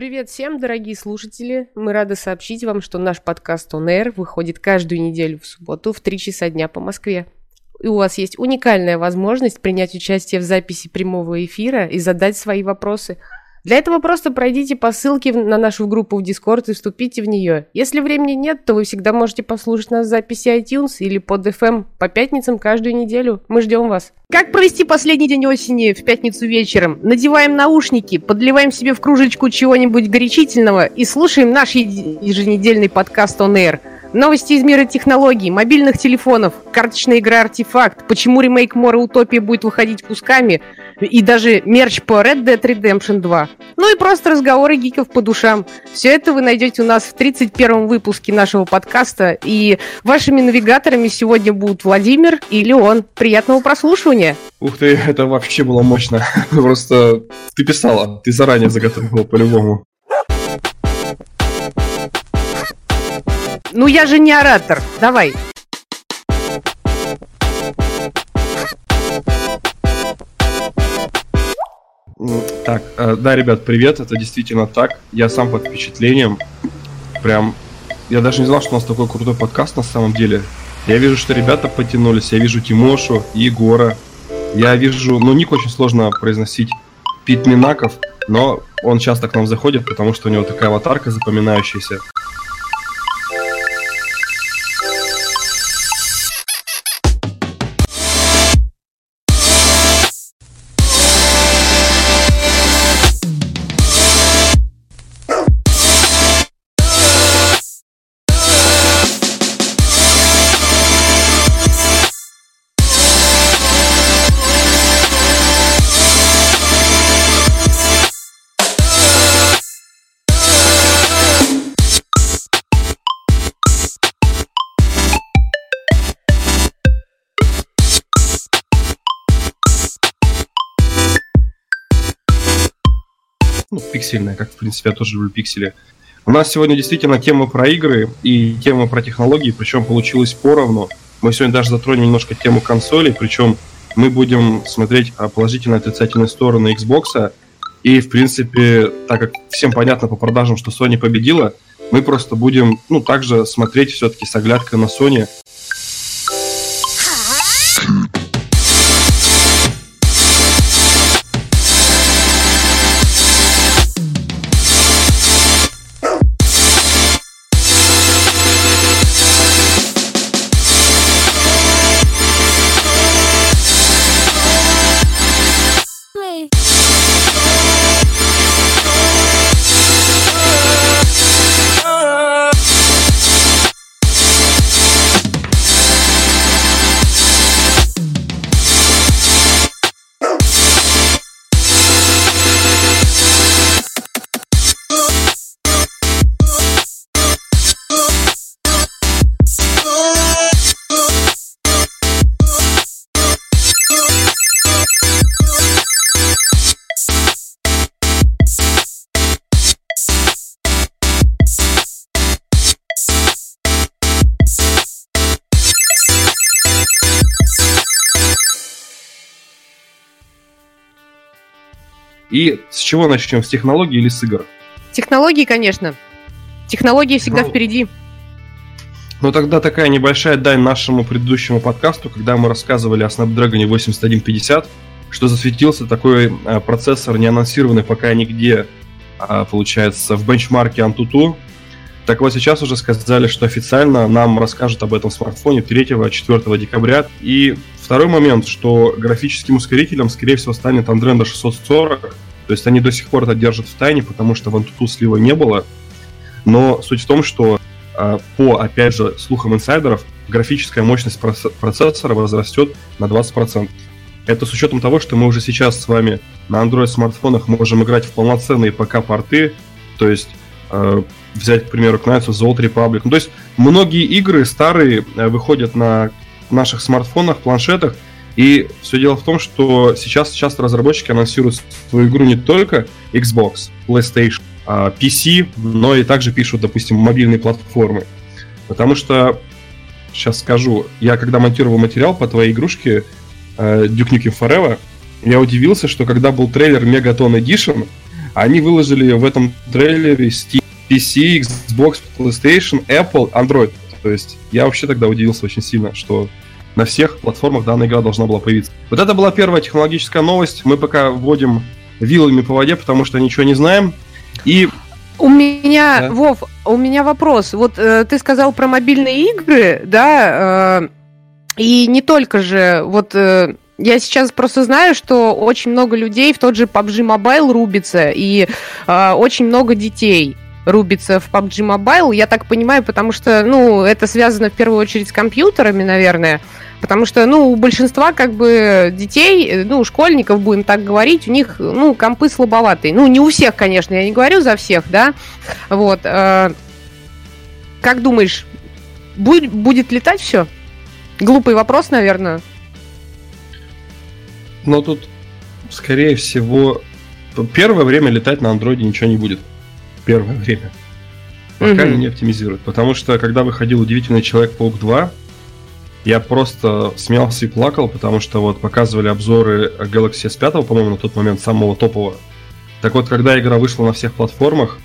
Привет всем, дорогие слушатели! Мы рады сообщить вам, что наш подкаст On Air выходит каждую неделю в субботу в 3 часа дня по Москве. И у вас есть уникальная возможность принять участие в записи прямого эфира и задать свои вопросы – для этого просто пройдите по ссылке на нашу группу в Discord и вступите в нее. Если времени нет, то вы всегда можете послушать нас в записи iTunes или под FM по пятницам каждую неделю. Мы ждем вас. Как провести последний день осени в пятницу вечером? Надеваем наушники, подливаем себе в кружечку чего-нибудь горячительного и слушаем наш еженедельный подкаст On Air. Новости из мира технологий, мобильных телефонов, карточная игра «Артефакт», почему ремейк Мора Утопия будет выходить кусками, и даже мерч по Red Dead Redemption 2. Ну и просто разговоры гиков по душам. Все это вы найдете у нас в 31 выпуске нашего подкаста, и вашими навигаторами сегодня будут Владимир и Леон. Приятного прослушивания! Ух ты, это вообще было мощно. Просто ты писала, ты заранее заготовила по-любому. Ну я же не оратор. Давай. Так, э, да, ребят, привет, это действительно так. Я сам под впечатлением. Прям, я даже не знал, что у нас такой крутой подкаст на самом деле. Я вижу, что ребята потянулись, я вижу Тимошу, Егора. Я вижу, ну, ник очень сложно произносить, Пит Минаков, но он часто к нам заходит, потому что у него такая аватарка запоминающаяся. Пиксельная, как, в принципе, я тоже люблю пиксели. У нас сегодня действительно тема про игры и тема про технологии, причем получилось поровну. Мы сегодня даже затронем немножко тему консолей, причем мы будем смотреть положительные и отрицательные стороны Xbox. И, в принципе, так как всем понятно по продажам, что Sony победила, мы просто будем, ну, также смотреть все-таки с оглядкой на Sony, С чего начнем? С технологий или с игр? Технологии, конечно. Технологии всегда ну, впереди. Ну тогда такая небольшая дань нашему предыдущему подкасту, когда мы рассказывали о Snapdragon 8150, что засветился такой а, процессор, не анонсированный пока нигде, а, получается, в бенчмарке Antutu. Так вот, сейчас уже сказали, что официально нам расскажут об этом смартфоне 3-4 декабря. И Второй момент, что графическим ускорителем, скорее всего, станет Andrenda 640. То есть они до сих пор это держат в тайне, потому что в Antutu слива не было. Но суть в том, что а, по, опять же, слухам инсайдеров, графическая мощность процессора возрастет на 20%. Это с учетом того, что мы уже сейчас с вами на Android-смартфонах можем играть в полноценные ПК-порты, то есть э, взять, к примеру, Knights of the Old Republic. Ну, то есть многие игры старые э, выходят на наших смартфонах, планшетах. И все дело в том, что сейчас часто разработчики анонсируют свою игру не только Xbox, PlayStation, а PC, но и также пишут, допустим, мобильные платформы. Потому что, сейчас скажу, я когда монтировал материал по твоей игрушке э, Duke Nukem Forever, я удивился, что когда был трейлер Megaton Edition, Они выложили в этом трейлере Steam, PC, Xbox, PlayStation, Apple, Android. То есть я вообще тогда удивился очень сильно, что на всех платформах данная игра должна была появиться. Вот это была первая технологическая новость. Мы пока вводим вилами по воде, потому что ничего не знаем. И у меня, да. Вов, у меня вопрос. Вот э, ты сказал про мобильные игры, да, э, и не только же, вот э, я сейчас просто знаю, что очень много людей в тот же PUBG Mobile рубится, и э, очень много детей рубится в PUBG Mobile, я так понимаю, потому что, ну, это связано в первую очередь с компьютерами, наверное, потому что, ну, у большинства, как бы, детей, ну, школьников, будем так говорить, у них, ну, компы слабоватые. Ну, не у всех, конечно, я не говорю за всех, да, вот. Э, как думаешь, будет, будет летать все? Глупый вопрос, наверное. Но тут, скорее всего, первое время летать на андроиде ничего не будет первое время. Пока mm-hmm. они не оптимизируют. Потому что, когда выходил «Удивительный Человек-паук 2», я просто смеялся и плакал, потому что вот показывали обзоры Galaxy S5, по-моему, на тот момент самого топового. Так вот, когда игра вышла на всех платформах,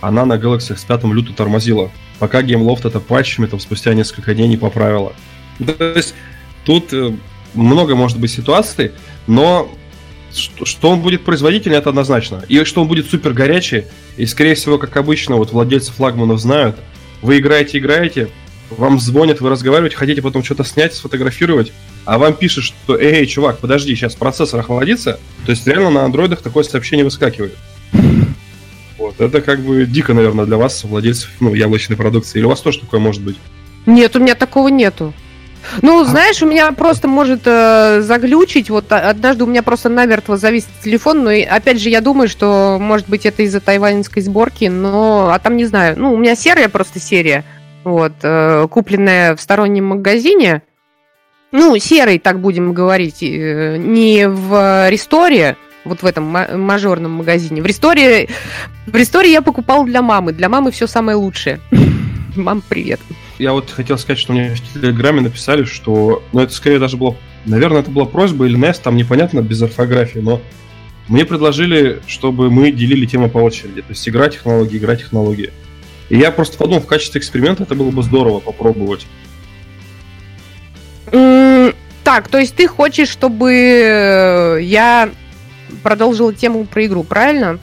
она на Galaxy S5 люто тормозила. Пока GameLoft это патчами там спустя несколько дней не поправила. То есть тут э, много может быть ситуаций, но что он будет производительный, это однозначно. И что он будет супер горячий. И, скорее всего, как обычно, вот владельцы флагманов знают, вы играете, играете, вам звонят, вы разговариваете, хотите потом что-то снять, сфотографировать, а вам пишут, что «Эй, чувак, подожди, сейчас процессор охладится». То есть реально на андроидах такое сообщение выскакивает. Вот, это как бы дико, наверное, для вас, владельцев ну, яблочной продукции. Или у вас тоже такое может быть? Нет, у меня такого нету. Ну, а... знаешь, у меня просто может э, заглючить. Вот однажды у меня просто намертво завис телефон, но и, опять же я думаю, что может быть это из-за тайваньской сборки, но а там не знаю. Ну, у меня серия просто серия, вот э, купленная в стороннем магазине. Ну, серый, так будем говорить, э, не в ресторе, вот в этом мажорном магазине. В ресторе, в ресторе я покупал для мамы. Для мамы все самое лучшее. Мам, привет я вот хотел сказать, что мне в Телеграме написали, что... Ну, это скорее даже было... Наверное, это была просьба или NES, там непонятно, без орфографии, но мне предложили, чтобы мы делили темы по очереди. То есть игра, технологии, игра, технологии. И я просто подумал, в качестве эксперимента это было бы здорово попробовать. так, то есть ты хочешь, чтобы я продолжила тему про игру, правильно?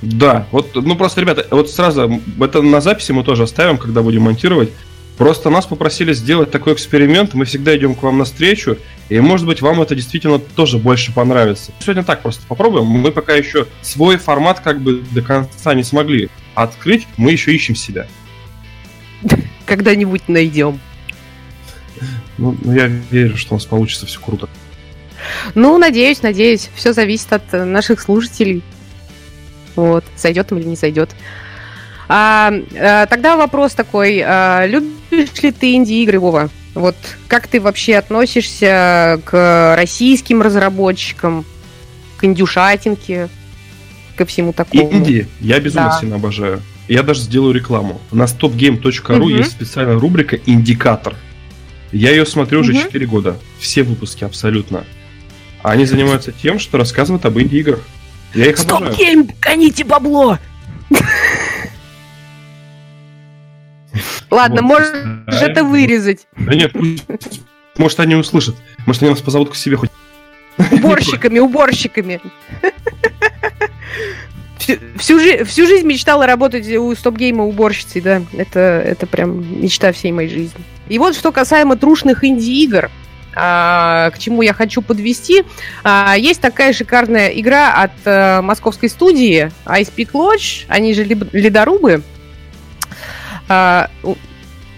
Да, вот, ну просто, ребята, вот сразу, это на записи мы тоже оставим, когда будем монтировать. Просто нас попросили сделать такой эксперимент, мы всегда идем к вам навстречу, и может быть вам это действительно тоже больше понравится. Сегодня так просто попробуем, мы пока еще свой формат как бы до конца не смогли открыть, мы еще ищем себя. Когда-нибудь найдем. Ну, ну, я верю, что у нас получится все круто. Ну, надеюсь, надеюсь. Все зависит от наших слушателей. Вот, зайдет им или не зайдет. А, а, тогда вопрос такой. А, любишь ли ты инди-игры, Вова? Вот как ты вообще относишься к российским разработчикам, к индюшатинке, ко всему такому? Инди. Я безумно да. сильно обожаю. Я даже сделаю рекламу. На stopgame.ru угу. есть специальная рубрика «Индикатор». Я ее смотрю уже угу. 4 года. Все выпуски абсолютно. Они занимаются тем, что рассказывают об инди-играх. Я их StopGame, гоните бабло! Ладно, можешь это вырезать. Да нет, может они услышат. Может они нас позовут к себе хоть. Уборщиками, уборщиками. Всю, жи- всю жизнь мечтала работать у StopGame а уборщицей, да. Это, это прям мечта всей моей жизни. И вот что касаемо трушных инди-игр, а, к чему я хочу подвести. А, есть такая шикарная игра от а, московской студии Peak Lodge, они же ледорубы. А,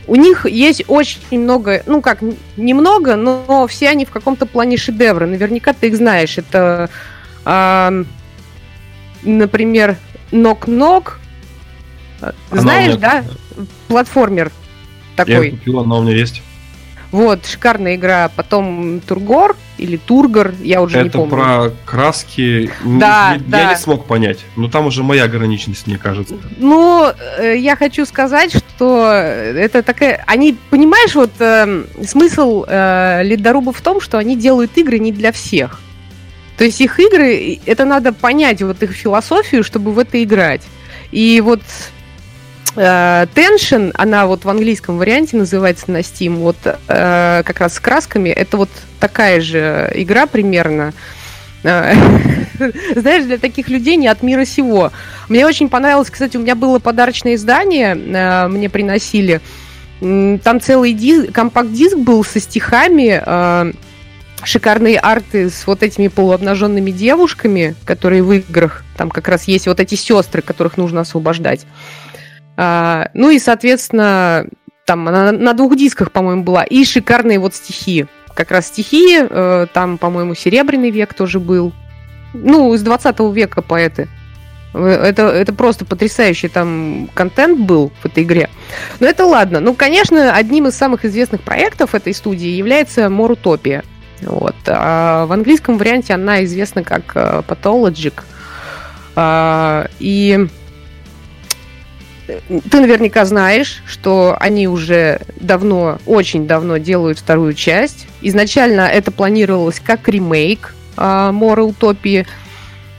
у, них есть очень много, ну как, немного, но все они в каком-то плане шедевры. Наверняка ты их знаешь. Это, а, например, Нок-Нок. Знаешь, меня... да? Платформер такой. Я купил, она у меня есть. Вот, шикарная игра. Потом Тургор или Тургор, я уже Это не помню. Это про краски. Да, я, да. Я не смог понять. Но там уже моя ограниченность, мне кажется. Ну, э, я хочу сказать, что это такая... Они, понимаешь, вот э, смысл э, ледорубов в том, что они делают игры не для всех. То есть их игры, это надо понять, вот их философию, чтобы в это играть. И вот э, Tension, она вот в английском варианте называется на Steam, вот э, как раз с красками, это вот такая же игра примерно. Э, знаешь, для таких людей не от мира сего. Мне очень понравилось, кстати, у меня было подарочное издание, э, мне приносили. Там целый диск, компакт-диск был со стихами, э, шикарные арты с вот этими полуобнаженными девушками, которые в играх, там как раз есть вот эти сестры, которых нужно освобождать. А, ну и, соответственно, там она на двух дисках, по-моему, была, и шикарные вот стихи. Как раз стихи, э, там, по-моему, Серебряный век тоже был. Ну, из 20 века поэты. Э, это, это просто потрясающий там контент был в этой игре. Но это ладно. Ну, конечно, одним из самых известных проектов этой студии является Морутопия. Вот. А в английском варианте она известна как э, Pathologic. А, и ты наверняка знаешь, что они уже давно, очень давно делают вторую часть. Изначально это планировалось как ремейк Мора Утопии,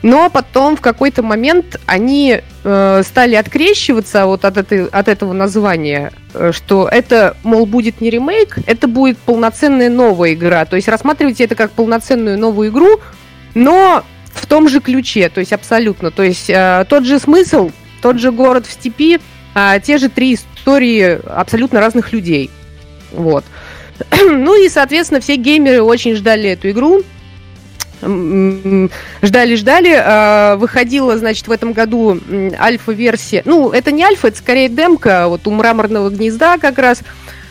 но потом в какой-то момент они э, стали открещиваться вот от, этой, от этого названия, э, что это, мол, будет не ремейк, это будет полноценная новая игра. То есть рассматривайте это как полноценную новую игру, но в том же ключе, то есть абсолютно. То есть э, тот же смысл, тот же город в степи, э, те же три истории абсолютно разных людей. Вот. ну и, соответственно, все геймеры очень ждали эту игру ждали-ждали. А, выходила, значит, в этом году альфа-версия. Ну, это не альфа, это скорее демка, вот у мраморного гнезда как раз.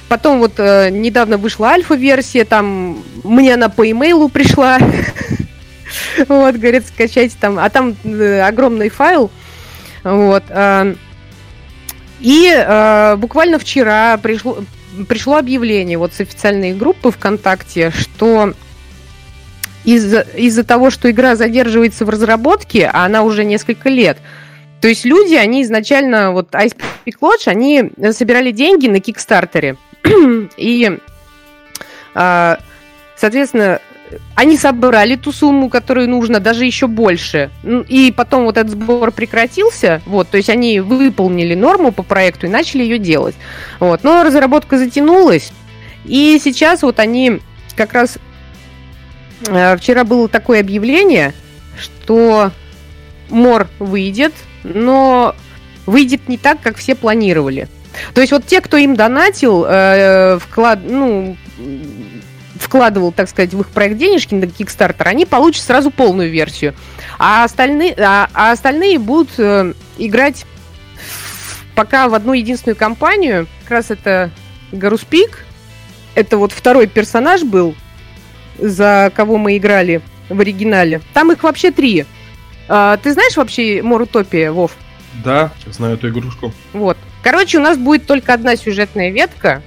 Потом вот э, недавно вышла альфа-версия, там мне она по имейлу пришла. Вот, говорит, скачайте там. А там э, огромный файл. Вот. А. И э, буквально вчера пришло, пришло объявление вот с официальной группы ВКонтакте, что из-за из того, что игра задерживается в разработке, а она уже несколько лет, то есть люди, они изначально, вот Ice Lodge, они собирали деньги на Кикстартере. И, а, соответственно, они собрали ту сумму, которую нужно, даже еще больше. И потом вот этот сбор прекратился. Вот, то есть они выполнили норму по проекту и начали ее делать. Вот, но разработка затянулась. И сейчас вот они как раз вчера было такое объявление, что Мор выйдет, но выйдет не так, как все планировали. То есть вот те, кто им донатил, э, вклад, ну, вкладывал, так сказать, в их проект денежки на Kickstarter, они получат сразу полную версию. А остальные, а, а остальные будут э, играть пока в одну единственную компанию. Как раз это Гаруспик. Это вот второй персонаж был, за кого мы играли в оригинале. Там их вообще три. А, ты знаешь вообще Морутопия, Вов? Да, знаю эту игрушку. Вот. Короче, у нас будет только одна сюжетная ветка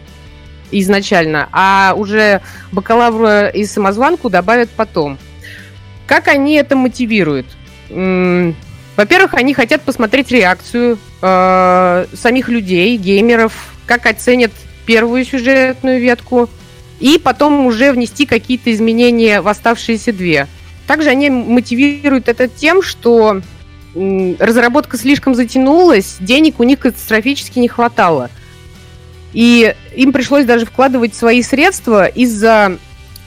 изначально, а уже бакалавра и самозванку добавят потом. Как они это мотивируют? Во-первых, они хотят посмотреть реакцию э, самих людей, геймеров, как оценят первую сюжетную ветку, и потом уже внести какие-то изменения в оставшиеся две. Также они мотивируют это тем, что разработка слишком затянулась, денег у них катастрофически не хватало. И им пришлось даже вкладывать свои средства из-за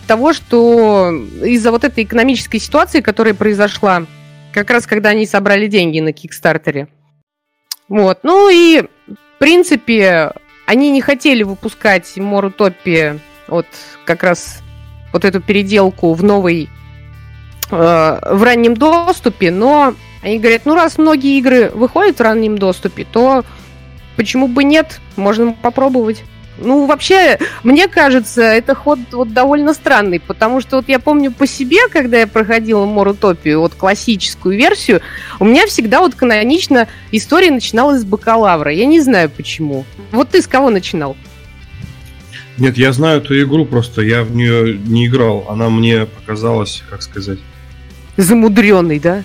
того, что из-за вот этой экономической ситуации, которая произошла, как раз когда они собрали деньги на Кикстартере. Вот. Ну и, в принципе, они не хотели выпускать Морутопи вот как раз вот эту переделку в новый, э, в раннем доступе, но они говорят, ну раз многие игры выходят в раннем доступе, то почему бы нет, можно попробовать. Ну, вообще, мне кажется, это ход вот довольно странный, потому что вот я помню по себе, когда я проходила Морутопию, вот классическую версию, у меня всегда вот канонично история начиналась с бакалавра. Я не знаю почему. Вот ты с кого начинал? Нет, я знаю эту игру, просто я в нее не играл. Она мне показалась, как сказать... Замудренный, да?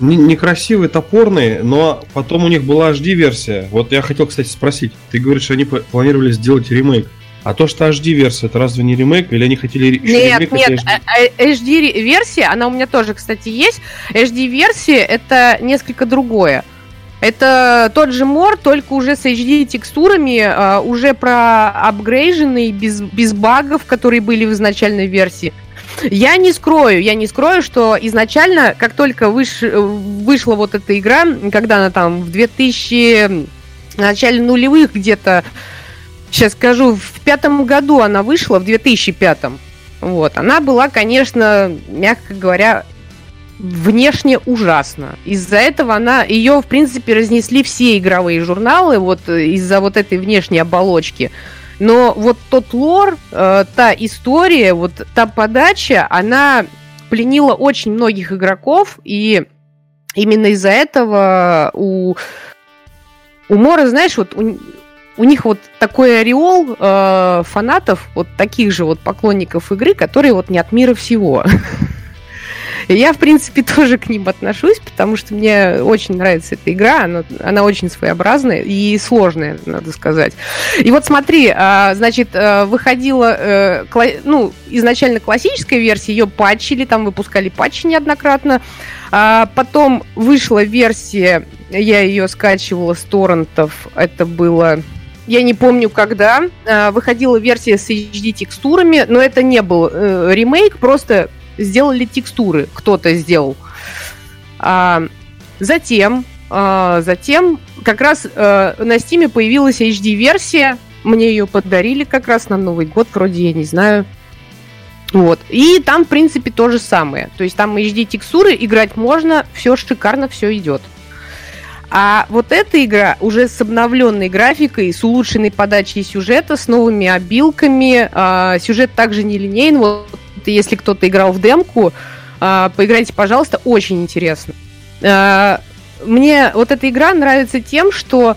Некрасивый, топорный, но потом у них была HD-версия. Вот я хотел, кстати, спросить. Ты говоришь, что они планировали сделать ремейк. А то, что HD-версия, это разве не ремейк? Или они хотели Нет, ремейк, нет, HD-версия, а, а, она у меня тоже, кстати, есть. HD-версия это несколько другое. Это тот же мор, только уже с HD-текстурами, а, уже проапгрейженный, без, без багов, которые были в изначальной версии. Я не скрою, я не скрою, что изначально, как только выш, вышла вот эта игра, когда она там в 2000 в начале нулевых где-то, сейчас скажу, в пятом году она вышла, в 2005. Вот, она была, конечно, мягко говоря, внешне ужасно. Из-за этого она, ее, в принципе, разнесли все игровые журналы, вот из-за вот этой внешней оболочки. Но вот тот лор, э, та история, вот та подача, она пленила очень многих игроков, и именно из-за этого у, у Мора, знаешь, вот у, у них вот такой ореол э, фанатов, вот таких же вот поклонников игры, которые вот не от мира всего. Я, в принципе, тоже к ним отношусь, потому что мне очень нравится эта игра. Она, она очень своеобразная и сложная, надо сказать. И вот смотри, а, значит, э, выходила, э, ну, изначально классическая версия, ее патчили, там выпускали патчи неоднократно. А потом вышла версия, я ее скачивала с торрентов, это было я не помню когда, а, выходила версия с HD-текстурами, но это не был э, ремейк, просто сделали текстуры, кто-то сделал. А, затем, а, затем как раз а, на Steam появилась HD-версия, мне ее подарили как раз на Новый год, вроде я не знаю. Вот. И там, в принципе, то же самое. То есть там HD-текстуры, играть можно, все шикарно, все идет. А вот эта игра уже с обновленной графикой, с улучшенной подачей сюжета, с новыми обилками. А, сюжет также нелинейный. Вот если кто-то играл в демку, а, поиграйте, пожалуйста, очень интересно. А, мне вот эта игра нравится тем, что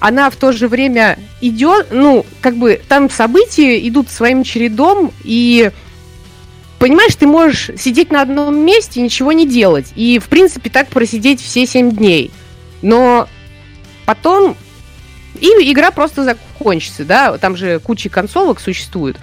она в то же время идет, ну, как бы там события идут своим чередом, и понимаешь, ты можешь сидеть на одном месте и ничего не делать. И, в принципе, так просидеть все 7 дней. Но потом и игра просто закончится, да, там же куча концовок существует.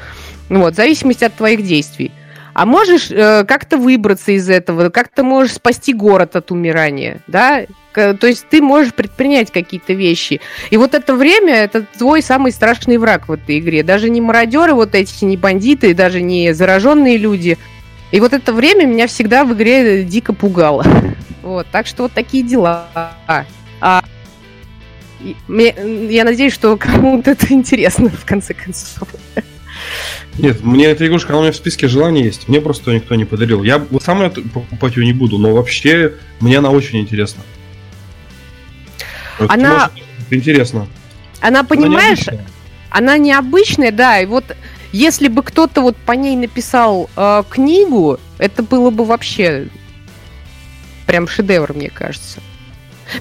Вот, в зависимости от твоих действий. А можешь э, как-то выбраться из этого, как-то можешь спасти город от умирания, да? То есть ты можешь предпринять какие-то вещи. И вот это время, это твой самый страшный враг в этой игре. Даже не мародеры вот эти, не бандиты, даже не зараженные люди. И вот это время меня всегда в игре дико пугало. Вот, так что вот такие дела. А, я надеюсь, что кому-то это интересно, в конце концов. Нет, мне эта игрушка, она у меня в списке желаний есть. Мне просто никто не подарил. Я сам это покупать ее не буду, но вообще мне она очень интересна. Она... интересно. Она, понимаешь, она необычная. она необычная, да, и вот если бы кто-то вот по ней написал э, книгу, это было бы вообще прям шедевр, мне кажется.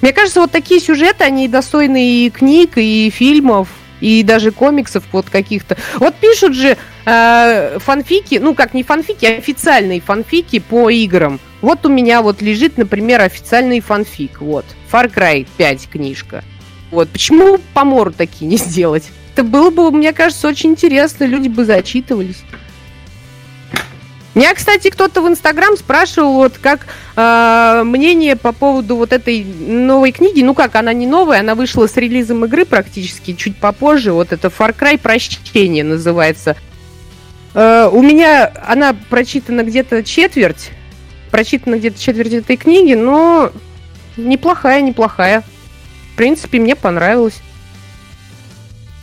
Мне кажется, вот такие сюжеты, они достойны и книг, и фильмов, и даже комиксов вот каких-то. Вот пишут же э, фанфики, ну как не фанфики, а официальные фанфики по играм. Вот у меня вот лежит, например, официальный фанфик, вот, Far Cry 5 книжка. Вот, почему по мору такие не сделать? Это было бы, мне кажется, очень интересно, люди бы зачитывались. Меня, кстати, кто-то в Инстаграм спрашивал, вот как э, мнение по поводу вот этой новой книги. Ну как, она не новая, она вышла с релизом игры практически чуть попозже. Вот это Far Cry Прощение называется. Э, у меня она прочитана где-то четверть. Прочитана где-то четверть этой книги, но неплохая, неплохая. В принципе, мне понравилось.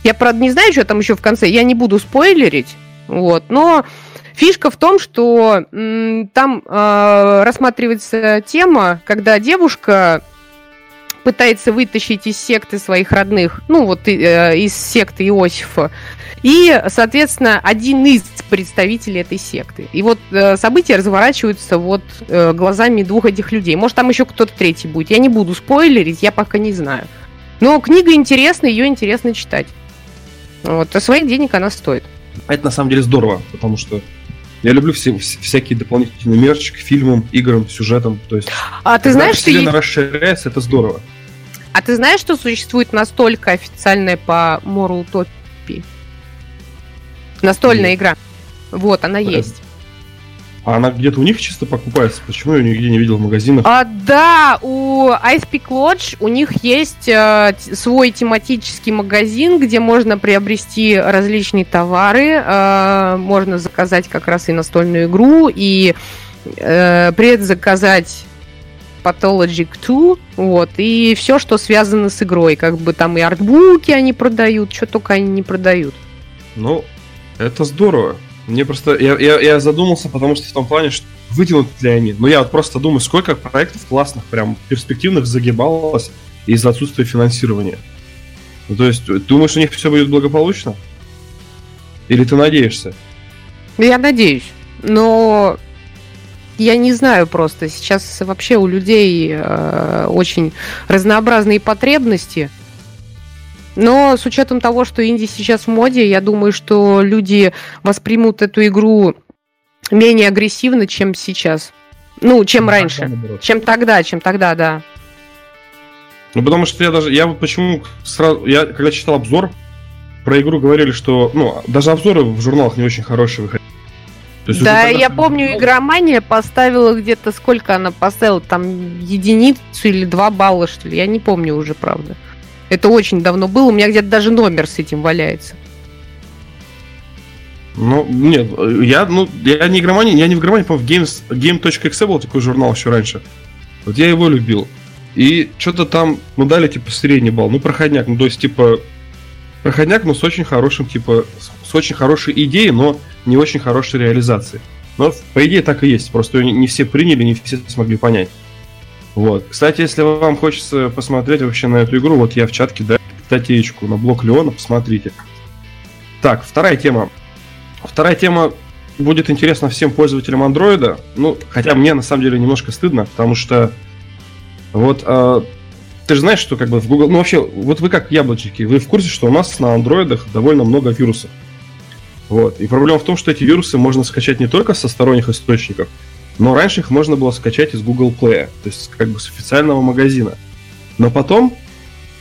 Я, правда, не знаю, что там еще в конце. Я не буду спойлерить. Вот, но Фишка в том, что там э, рассматривается тема, когда девушка пытается вытащить из секты своих родных, ну вот э, из секты Иосифа, и, соответственно, один из представителей этой секты. И вот э, события разворачиваются вот э, глазами двух этих людей. Может, там еще кто-то третий будет. Я не буду спойлерить, я пока не знаю. Но книга интересная, ее интересно читать. Вот, а своих денег она стоит. Это на самом деле здорово, потому что я люблю все, всякие дополнительные мерч к фильмам, играм, сюжетам. То есть, а ты знаешь, что есть... расширяется, это здорово. А ты знаешь, что существует настолько официальное по Мору Утопии? Настольная Нет. игра. Вот, она Нет. есть. А она где-то у них чисто покупается? Почему я ее нигде не видел в магазинах? А, да, у Ice Peak Lodge у них есть э, свой тематический магазин, где можно приобрести различные товары. Э, можно заказать как раз и настольную игру, и э, предзаказать Pathologic 2, вот, и все, что связано с игрой, как бы там и артбуки они продают, что только они не продают. Ну, это здорово. Мне просто... Я, я, я задумался, потому что в том плане, что вытянут ли они. Но я вот просто думаю, сколько проектов классных, прям перспективных загибалось из-за отсутствия финансирования. Ну, то есть, думаешь, у них все будет благополучно? Или ты надеешься? Я надеюсь. Но я не знаю просто. Сейчас вообще у людей э, очень разнообразные потребности. Но с учетом того, что инди сейчас в моде, я думаю, что люди воспримут эту игру менее агрессивно, чем сейчас. Ну, чем ну, раньше. Чем тогда, чем тогда, да. Ну, потому что я даже, я вот почему сразу, я когда читал обзор про игру, говорили, что, ну, даже обзоры в журналах не очень хорошие выходили. да, я помню, игромания поставила где-то, сколько она поставила, там, единицу или два балла, что ли, я не помню уже, правда. Это очень давно было, у меня где-то даже номер с этим валяется. Ну, нет, я, ну, я не игромания, я не в игромании, по-моему, в Games, Game.exe был такой журнал еще раньше. Вот я его любил. И что-то там, ну, дали, типа, средний балл. Ну, проходняк, ну, то есть, типа, проходняк, но с очень хорошим, типа, с очень хорошей идеей, но не очень хорошей реализацией. Но, по идее, так и есть. Просто не все приняли, не все смогли понять. Вот. Кстати, если вам хочется посмотреть вообще на эту игру, вот я в чатке даю статейку на блок Леона, посмотрите. Так, вторая тема. Вторая тема будет интересна всем пользователям андроида. Ну, хотя мне на самом деле немножко стыдно, потому что вот э, ты же знаешь, что как бы в Google... Ну, вообще, вот вы как яблочки, вы в курсе, что у нас на андроидах довольно много вирусов. Вот. И проблема в том, что эти вирусы можно скачать не только со сторонних источников, но раньше их можно было скачать из Google Play, то есть как бы с официального магазина. Но потом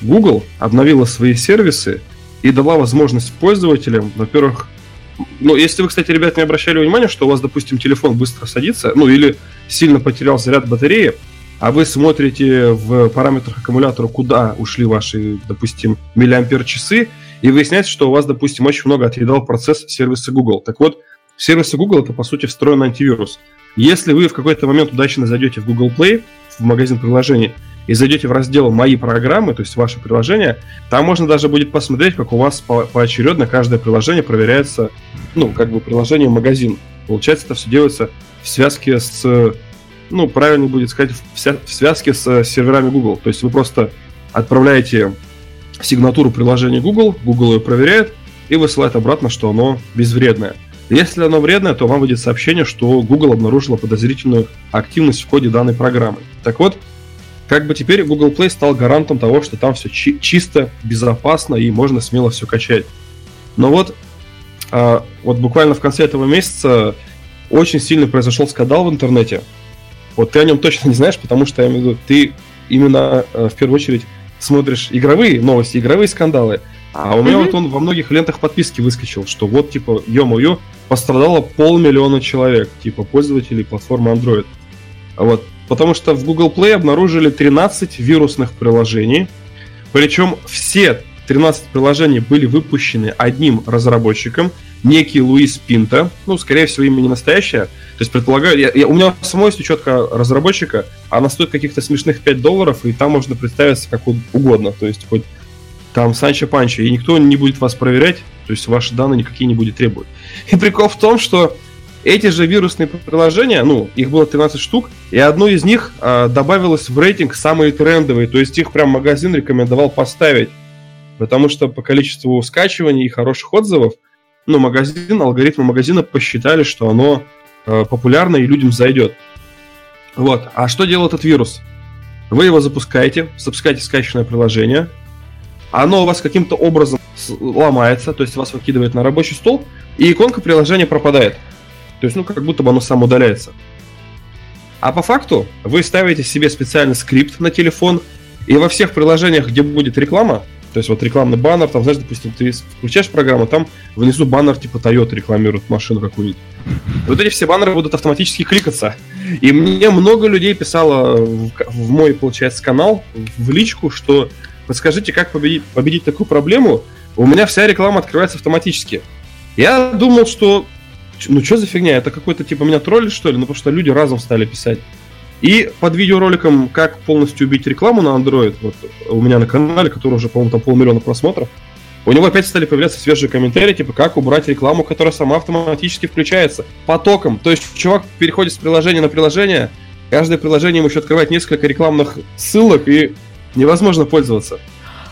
Google обновила свои сервисы и дала возможность пользователям, во-первых, ну, если вы, кстати, ребят, не обращали внимания, что у вас, допустим, телефон быстро садится, ну, или сильно потерял заряд батареи, а вы смотрите в параметрах аккумулятора, куда ушли ваши, допустим, миллиампер часы, и выясняется, что у вас, допустим, очень много отъедал процесс сервиса Google. Так вот, в сервисе Google это, по сути, встроенный антивирус. Если вы в какой-то момент удачно зайдете в Google Play, в магазин приложений, и зайдете в раздел «Мои программы», то есть ваши приложения, там можно даже будет посмотреть, как у вас по поочередно каждое приложение проверяется, ну, как бы приложение магазин. Получается, это все делается в связке с, ну, правильно будет сказать, в связке с серверами Google. То есть вы просто отправляете сигнатуру приложения Google, Google ее проверяет и высылает обратно, что оно безвредное. Если оно вредное, то вам выйдет сообщение, что Google обнаружила подозрительную активность в ходе данной программы. Так вот, как бы теперь Google Play стал гарантом того, что там все чи- чисто, безопасно и можно смело все качать. Но вот, а, вот буквально в конце этого месяца очень сильно произошел скандал в интернете. Вот ты о нем точно не знаешь, потому что я имею в виду, ты именно э, в первую очередь смотришь игровые новости, игровые скандалы. А у меня mm-hmm. вот он во многих лентах подписки выскочил, что вот типа, ё-моё, пострадало полмиллиона человек, типа пользователей платформы Android. Вот. Потому что в Google Play обнаружили 13 вирусных приложений. Причем все 13 приложений были выпущены одним разработчиком, некий Луис Пинта. Ну, скорее всего, имя не настоящее. То есть, предполагаю, я, я, у меня самой есть учетка разработчика, она стоит каких-то смешных 5 долларов, и там можно представиться как угодно. То есть, хоть там Санчо Панчо, и никто не будет вас проверять, то есть ваши данные никакие не будет требовать. И прикол в том, что эти же вирусные приложения, ну, их было 13 штук, и одно из них э, добавилось в рейтинг самые трендовые, то есть их прям магазин рекомендовал поставить, потому что по количеству скачиваний и хороших отзывов, ну, магазин, алгоритмы магазина посчитали, что оно э, популярно и людям зайдет. Вот. А что делает этот вирус? Вы его запускаете, запускаете скачанное приложение, оно у вас каким-то образом ломается, то есть вас выкидывает на рабочий стол, и иконка приложения пропадает. То есть, ну, как будто бы оно само удаляется. А по факту вы ставите себе специальный скрипт на телефон, и во всех приложениях, где будет реклама, То есть вот рекламный баннер, там, знаешь, допустим, ты включаешь программу, там внизу баннер типа Toyota рекламирует машину какую-нибудь. Вот эти все баннеры будут автоматически кликаться. И мне много людей писало в, в мой, получается, канал, в личку, что подскажите, как победить, победить такую проблему. У меня вся реклама открывается автоматически. Я думал, что ну что за фигня, это какой-то типа меня троллит, что ли? Ну потому что люди разом стали писать. И под видеороликом «Как полностью убить рекламу на Android», вот у меня на канале, который уже, по-моему, там полмиллиона просмотров, у него опять стали появляться свежие комментарии, типа как убрать рекламу, которая сама автоматически включается потоком. То есть чувак переходит с приложения на приложение, каждое приложение ему еще открывает несколько рекламных ссылок, и невозможно пользоваться.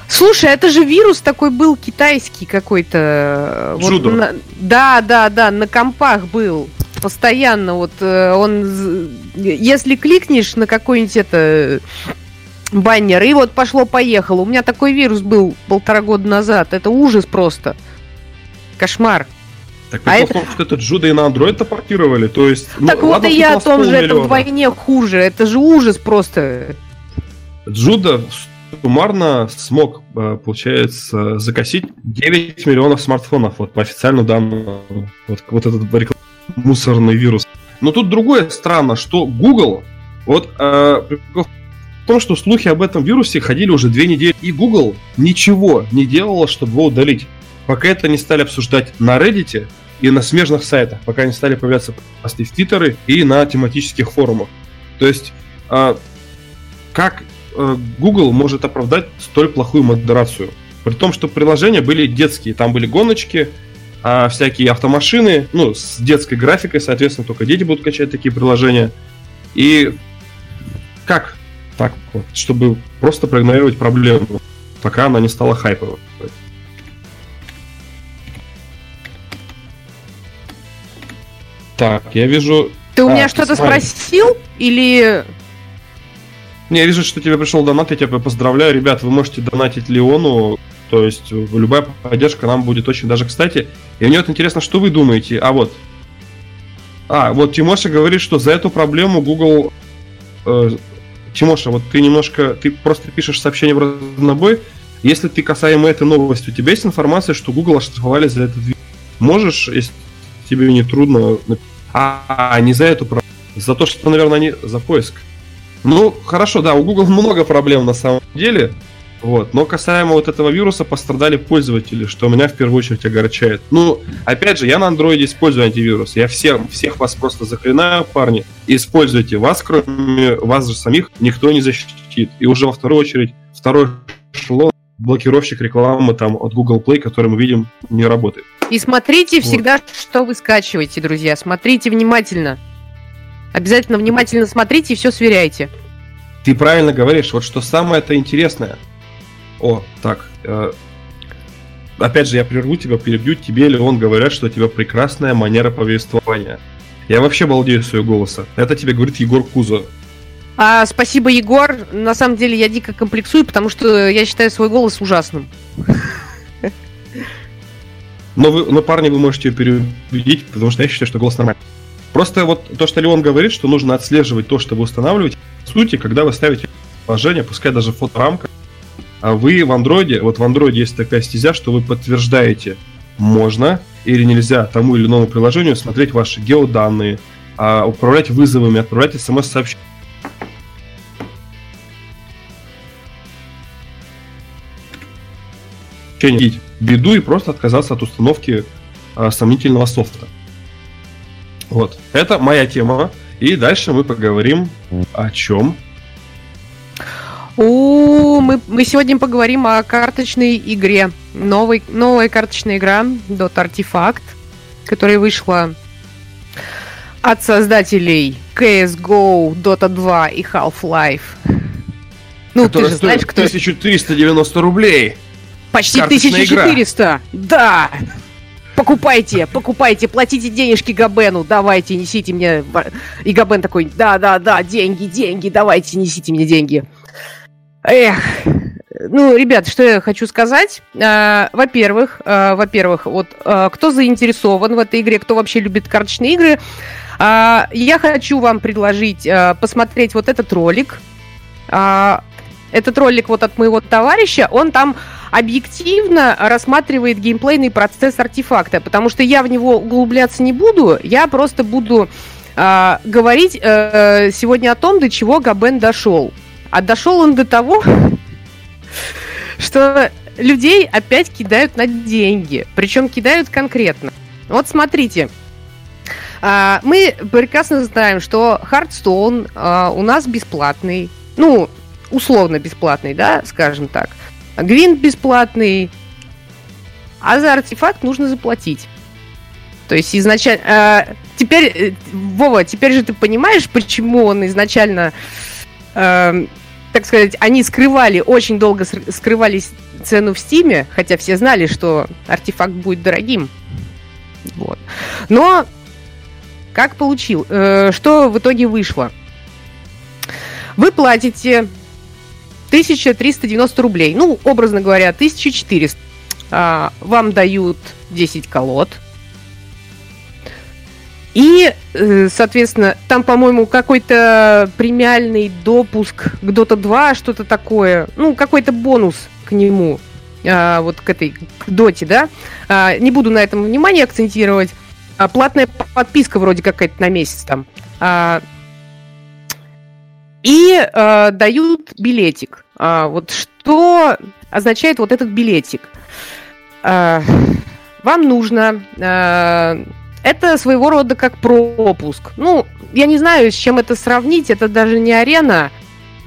Слушай, это же вирус такой был китайский какой-то. Джудо. Вот на... Да, да, да, на компах был постоянно вот э, он, если кликнешь на какой-нибудь это баннер, и вот пошло-поехало. У меня такой вирус был полтора года назад. Это ужас просто. Кошмар. Так а это... что это Джуда и на Android портировали, то есть... Ну, так вот и я о том же, это вдвойне хуже, это же ужас просто. Джуда суммарно смог, э, получается, закосить 9 миллионов смартфонов, вот по официальным данным. Вот, вот этот мусорный вирус. Но тут другое странно, что Google, вот э, в том, что слухи об этом вирусе ходили уже две недели, и Google ничего не делала, чтобы его удалить. Пока это не стали обсуждать на Reddit и на смежных сайтах, пока не стали появляться посты в Твиттере и на тематических форумах. То есть, э, как Google может оправдать столь плохую модерацию? При том, что приложения были детские, там были гоночки, а всякие автомашины, ну, с детской графикой, соответственно, только дети будут качать такие приложения. И как так вот, чтобы просто проигнорировать проблему, пока она не стала хайповой. Так, я вижу... Ты у а, меня что-то спросил? Или... Я вижу, что тебе пришел донат, я тебя поздравляю. Ребят, вы можете донатить Леону то есть любая поддержка нам будет очень даже кстати. И мне вот интересно, что вы думаете. А вот. А, вот Тимоша говорит, что за эту проблему Google... Э, Тимоша, вот ты немножко... Ты просто пишешь сообщение в разнобой. Если ты касаемо этой новости, у тебя есть информация, что Google оштрафовали за этот видео? Можешь, если тебе не трудно... А, не за эту проблему. За то, что, наверное, они за поиск. Ну, хорошо, да, у Google много проблем на самом деле. Вот. Но касаемо вот этого вируса пострадали пользователи, что меня в первую очередь огорчает. Ну, опять же, я на андроиде использую антивирус. Я всем, всех вас просто заклинаю, парни, используйте. Вас, кроме вас же самих, никто не защитит. И уже во вторую очередь, второй эшелон блокировщик рекламы там от Google Play, который мы видим, не работает. И смотрите вот. всегда, что вы скачиваете, друзья. Смотрите внимательно. Обязательно внимательно смотрите и все сверяйте. Ты правильно говоришь. Вот что самое это интересное – о, так. Э, опять же, я прерву тебя, перебью тебе, или он говорят, что у тебя прекрасная манера повествования. Я вообще балдею своего голоса. Это тебе говорит Егор Кузо. А, спасибо, Егор. На самом деле я дико комплексую, потому что я считаю свой голос ужасным. Но, вы, но парни, вы можете переубедить, потому что я считаю, что голос нормальный. Просто вот то, что Леон говорит, что нужно отслеживать то, что вы устанавливаете. В сути, когда вы ставите положение, пускай даже фоторамка, а вы в андроиде, вот в андроиде есть такая стезя, что вы подтверждаете, можно или нельзя тому или иному приложению смотреть ваши геоданные, а, управлять вызовами, отправлять смс-сообщения. беду и просто отказаться от установки а, сомнительного софта. Вот. Это моя тема. И дальше мы поговорим о чем? У, мы, мы сегодня поговорим о карточной игре. Новой, новая карточная игра Dot Artifact, которая вышла от создателей CSGO, Dota 2 и Half-Life. Ну, ты же знаешь, кто... 1390 рублей. Почти 1400. Игра. Да. Покупайте, покупайте, платите денежки Габену, давайте, несите мне. И Габен такой, да, да, да, деньги, деньги, давайте, несите мне деньги. Эх, ну, ребят, что я хочу сказать. А, во-первых, а, во-первых, вот а, кто заинтересован в этой игре, кто вообще любит карточные игры, я хочу вам предложить посмотреть вот этот ролик. Этот ролик вот от моего товарища, он там объективно рассматривает геймплейный процесс артефакта, потому что я в него углубляться не буду, я просто буду э, говорить э, сегодня о том, до чего Габен дошел. А дошел он до того, что людей опять кидают на деньги. Причем кидают конкретно. Вот смотрите. А, мы прекрасно знаем, что Хардстоун у нас бесплатный. Ну, условно бесплатный, да, скажем так. Гвинт бесплатный. А за артефакт нужно заплатить. То есть изначально... А, теперь, э, Вова, теперь же ты понимаешь, почему он изначально э, так сказать, они скрывали, очень долго скрывали цену в Стиме, хотя все знали, что артефакт будет дорогим. Вот. Но как получил? Э, что в итоге вышло? Вы платите 1390 рублей. Ну, образно говоря, 1400. А, вам дают 10 колод – и, э, соответственно, там, по-моему, какой-то премиальный допуск к Dota 2, что-то такое. Ну, какой-то бонус к нему. А, вот к этой к доте, да. А, не буду на этом внимание акцентировать. А, платная подписка вроде какая-то на месяц там. И а, дают билетик. А, вот что означает вот этот билетик? А, вам нужно а, это своего рода как пропуск. Ну, я не знаю, с чем это сравнить, это даже не арена,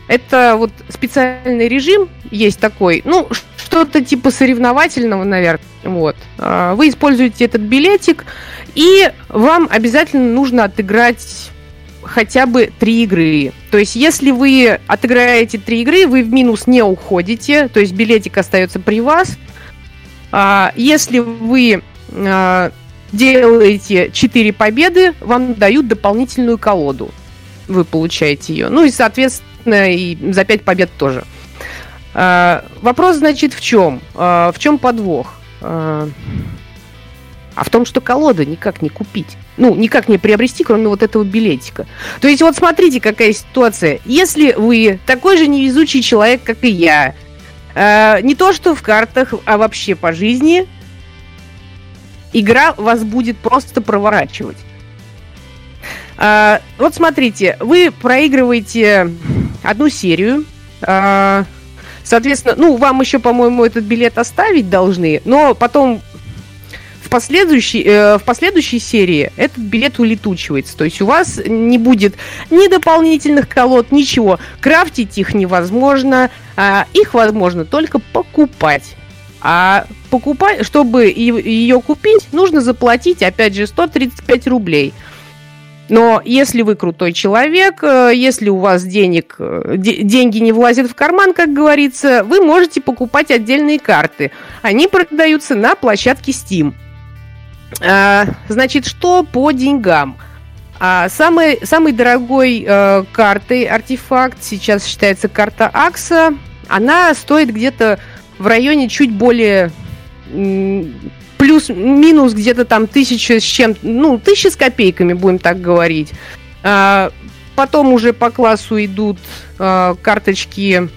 это вот специальный режим есть такой, ну, что-то типа соревновательного, наверное. Вот. А, вы используете этот билетик, и вам обязательно нужно отыграть хотя бы три игры. То есть, если вы отыграете три игры, вы в минус не уходите, то есть билетик остается при вас. А, если вы а, делаете 4 победы, вам дают дополнительную колоду. Вы получаете ее. Ну и, соответственно, и за 5 побед тоже. А, вопрос, значит, в чем? А, в чем подвох? А, а в том, что колода никак не купить. Ну, никак не приобрести, кроме вот этого билетика. То есть вот смотрите, какая ситуация. Если вы такой же невезучий человек, как и я, э, не то что в картах, а вообще по жизни, игра вас будет просто проворачивать. А, вот смотрите, вы проигрываете одну серию. А, соответственно, ну, вам еще, по-моему, этот билет оставить должны, но потом в последующей, э, в последующей серии этот билет улетучивается. То есть у вас не будет ни дополнительных колод, ничего. Крафтить их невозможно. А, их возможно только покупать. А покупать, чтобы ее купить, нужно заплатить, опять же, 135 рублей. Но если вы крутой человек, э, если у вас денег, э, деньги не влазят в карман, как говорится, вы можете покупать отдельные карты. Они продаются на площадке Steam. А, значит, что по деньгам? А самой, самой дорогой э, картой артефакт сейчас считается карта Акса. Она стоит где-то в районе чуть более плюс-минус где-то там тысяча с чем ну, тысяча с копейками, будем так говорить. А, потом уже по классу идут а, карточки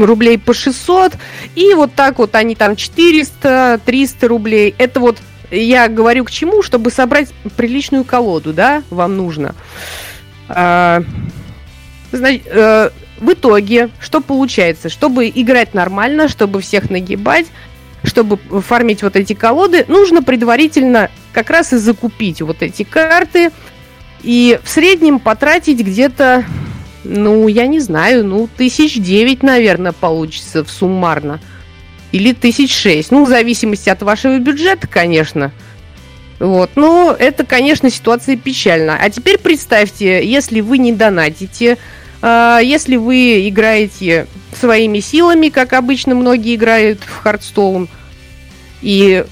рублей по 600, и вот так вот они там 400, 300 рублей. Это вот я говорю к чему, чтобы собрать приличную колоду, да, вам нужно. А, значит, э, в итоге, что получается? Чтобы играть нормально, чтобы всех нагибать, чтобы фармить вот эти колоды, нужно предварительно как раз и закупить вот эти карты и в среднем потратить где-то, ну, я не знаю, ну, тысяч девять, наверное, получится в суммарно. Или тысяч шесть. Ну, в зависимости от вашего бюджета, конечно. Вот. Но это, конечно, ситуация печальна. А теперь представьте, если вы не донатите, а, если вы играете своими силами, как обычно многие играют в Хардстоун, и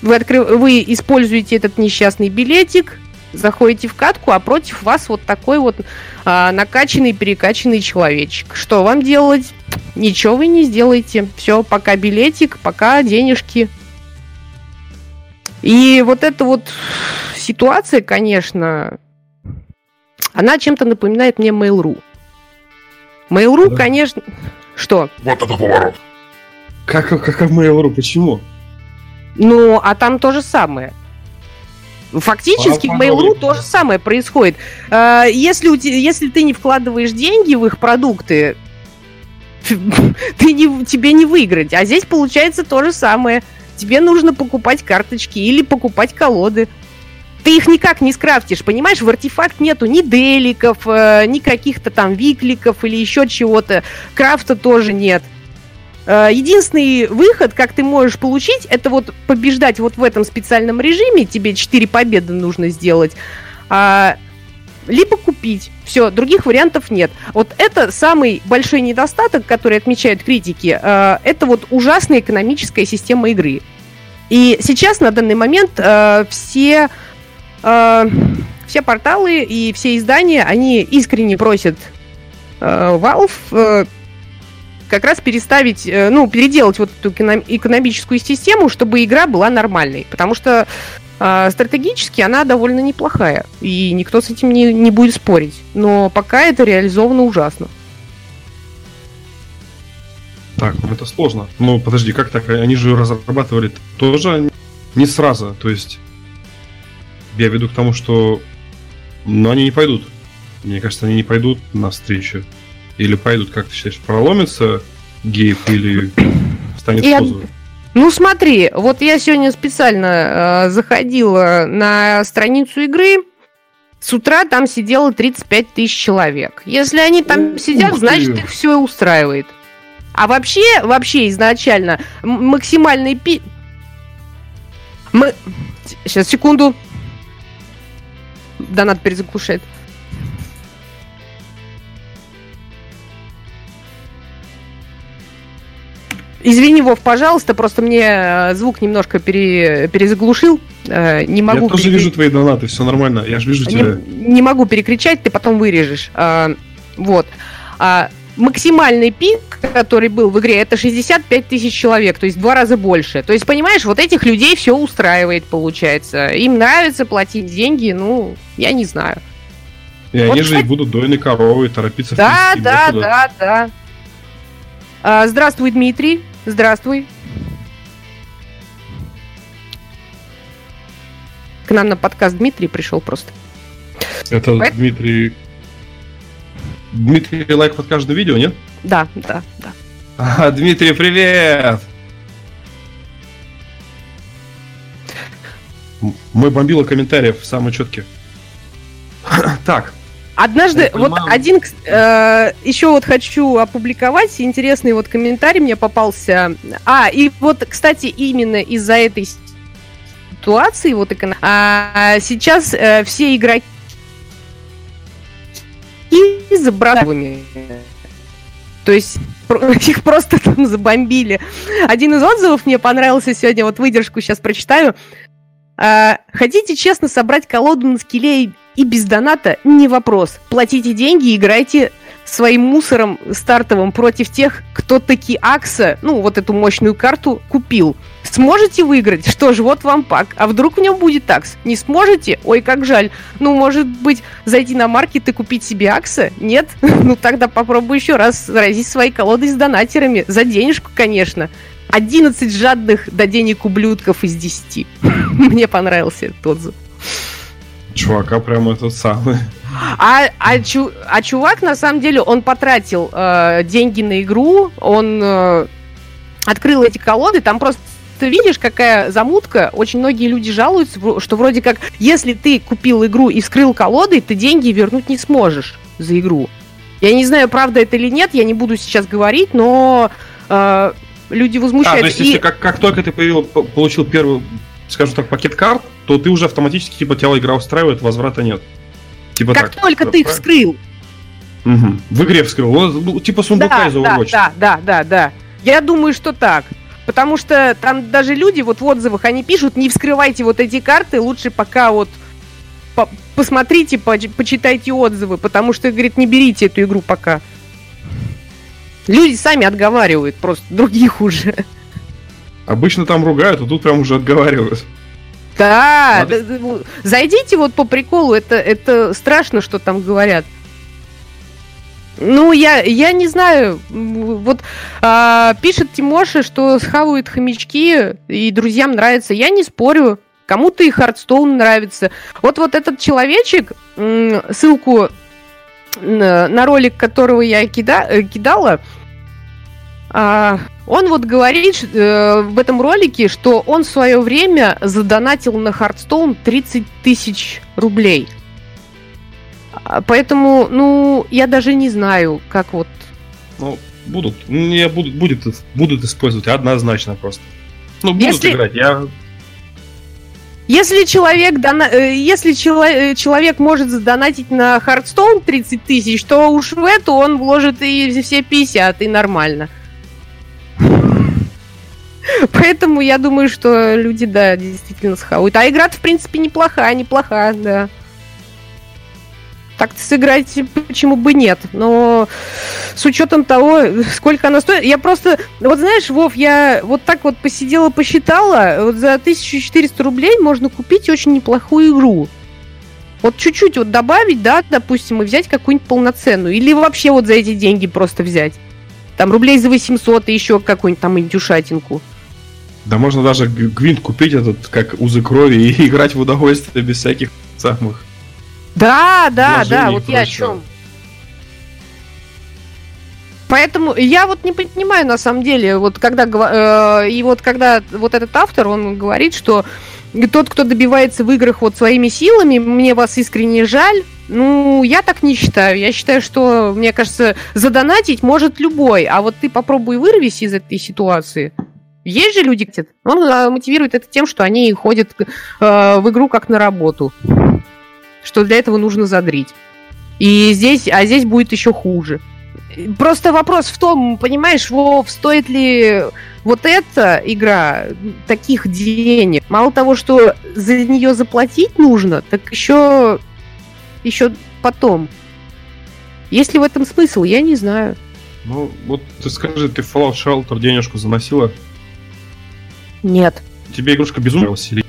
вы, открыв... вы используете этот несчастный билетик, заходите в катку, а против вас вот такой вот а, накачанный, перекачанный человечек. Что вам делать? Ничего вы не сделаете. Все, пока билетик, пока денежки. И вот эта вот ситуация, конечно, она чем-то напоминает мне Mail.ru. Mail.ru, да. конечно... Что? Вот это поворот. Как, как в Mail.ru? Почему? Ну, а там то же самое. Фактически в Mail.ru то же самое происходит. А, если, у тебя, если ты не вкладываешь деньги в их продукты, ты не, тебе не выиграть. А здесь получается то же самое. Тебе нужно покупать карточки или покупать колоды. Ты их никак не скрафтишь, понимаешь? В артефакт нету ни деликов, э, ни каких-то там викликов или еще чего-то. Крафта тоже нет. Э, единственный выход, как ты можешь получить, это вот побеждать вот в этом специальном режиме. Тебе 4 победы нужно сделать. А, либо купить. Все, других вариантов нет. Вот это самый большой недостаток, который отмечают критики. Э, это вот ужасная экономическая система игры. И сейчас на данный момент э, все все порталы и все издания, они искренне просят Valve как раз переставить, э, ну, переделать вот эту экономическую систему, чтобы игра была нормальной. Потому что э, стратегически она довольно неплохая. И никто с этим не, не будет спорить. Но пока это реализовано ужасно. Так, ну это сложно. Ну, подожди, как так? Они же разрабатывали тоже не сразу. То есть, я веду к тому, что ну, они не пойдут. Мне кажется, они не пойдут на встречу. Или пойдут, как ты считаешь, проломится геев или станет я... Ну смотри, вот я сегодня специально э, заходила на страницу игры, с утра там сидело 35 тысяч человек. Если они там Ух сидят, значит их все устраивает. А вообще, вообще изначально максимальный пи... Мы... Сейчас, секунду. Донат перезаглушает. Извини, Вов, пожалуйста, просто мне э, звук немножко пере, перезаглушил. Э, не могу я тоже перекр... вижу твои донаты, все нормально, я же вижу не, тебя. Не могу перекричать, ты потом вырежешь. А, вот. А, максимальный пик, который был в игре, это 65 тысяч человек, то есть в два раза больше. То есть, понимаешь, вот этих людей все устраивает, получается. Им нравится платить деньги, ну, я не знаю. И вот, они же и будут дойной коровой торопиться да, в Да, да, да, да. Здравствуй, Дмитрий. Здравствуй. К нам на подкаст Дмитрий пришел просто. Это Поэт? Дмитрий... Дмитрий лайк под каждое видео, нет? Да, да, да. А, Дмитрий, привет! Мой бомбило комментариев самый четкий. Так, Однажды, вот один, э, еще вот хочу опубликовать, интересный вот комментарий мне попался. А, и вот, кстати, именно из-за этой ситуации, вот а, сейчас э, все игроки с братовыми. То есть их просто там забомбили. Один из отзывов мне понравился сегодня, вот выдержку сейчас прочитаю. А, хотите честно собрать колоду на скеле и без доната не вопрос. Платите деньги, играйте своим мусором стартовым против тех, кто таки Акса, ну, вот эту мощную карту купил. Сможете выиграть? Что ж, вот вам пак. А вдруг в нем будет Акс? Не сможете? Ой, как жаль. Ну, может быть, зайти на маркет и купить себе Акса? Нет? Ну, тогда попробуй еще раз заразить свои колоды с донатерами. За денежку, конечно. 11 жадных до денег ублюдков из 10. Мне понравился этот отзыв. Чувака прям этот самый. А, а, чу, а чувак, на самом деле, он потратил э, деньги на игру, он э, открыл эти колоды, там просто ты видишь, какая замутка. Очень многие люди жалуются, что вроде как, если ты купил игру и вскрыл колоды, ты деньги вернуть не сможешь за игру. Я не знаю, правда это или нет, я не буду сейчас говорить, но э, люди возмущаются. А, то есть, и... если как, как только ты появил, получил первый скажем так, пакет карт, то ты уже автоматически, типа, тебя игра устраивает, возврата нет. Типа как так, только ты их вскрыл. Угу. В игре вскрыл. Ну, типа сундука да, из Overwatch. Да, да, да, да. Я думаю, что так. Потому что там даже люди вот в отзывах, они пишут, не вскрывайте вот эти карты, лучше пока вот по посмотрите, по почитайте отзывы, потому что, говорит, не берите эту игру пока. Люди сами отговаривают просто других уже. Обычно там ругают, а тут прям уже отговаривают. Да, да, ну, зайдите вот по приколу, это, это страшно, что там говорят. Ну, я, я не знаю. Вот а, пишет Тимоша, что схавают хомячки, и друзьям нравится. Я не спорю. Кому-то и Hearthstone нравится. Вот вот этот человечек, ссылку на ролик, которого я кида, э, кидала, а, он вот говорит э, в этом ролике, что он в свое время задонатил на Hearthstone 30 тысяч рублей. А, поэтому, ну, я даже не знаю, как вот... Ну, будут. Не будут, будет, будут использовать однозначно просто. Ну, будут Если... играть. Я если человек, дона... Э, если чело... Э, человек может задонатить на Hearthstone 30 тысяч, то уж в эту он вложит и все 50, и нормально. Поэтому я думаю, что люди, да, действительно схавают. А игра в принципе, неплохая, неплохая, да так-то сыграть почему бы нет. Но с учетом того, сколько она стоит, я просто, вот знаешь, Вов, я вот так вот посидела, посчитала, вот за 1400 рублей можно купить очень неплохую игру. Вот чуть-чуть вот добавить, да, допустим, и взять какую-нибудь полноценную. Или вообще вот за эти деньги просто взять. Там рублей за 800 и еще какую-нибудь там индюшатинку. Да можно даже гвинт купить этот, как узы крови, и играть в удовольствие без всяких самых да, да, да, вот я о чем. Поэтому я вот не понимаю на самом деле, вот когда э, и вот когда вот этот автор он говорит, что тот, кто добивается в играх вот своими силами, мне вас искренне жаль. Ну, я так не считаю. Я считаю, что, мне кажется, задонатить может любой, а вот ты попробуй вырвись из этой ситуации. Есть же люди, он э, мотивирует это тем, что они ходят э, в игру как на работу что для этого нужно задрить. И здесь, а здесь будет еще хуже. Просто вопрос в том, понимаешь, Вов, стоит ли вот эта игра таких денег? Мало того, что за нее заплатить нужно, так еще, еще потом. Есть ли в этом смысл, я не знаю. Ну, вот ты скажи, ты в Fallout Shelter денежку заносила? Нет. Тебе игрушка безумно или?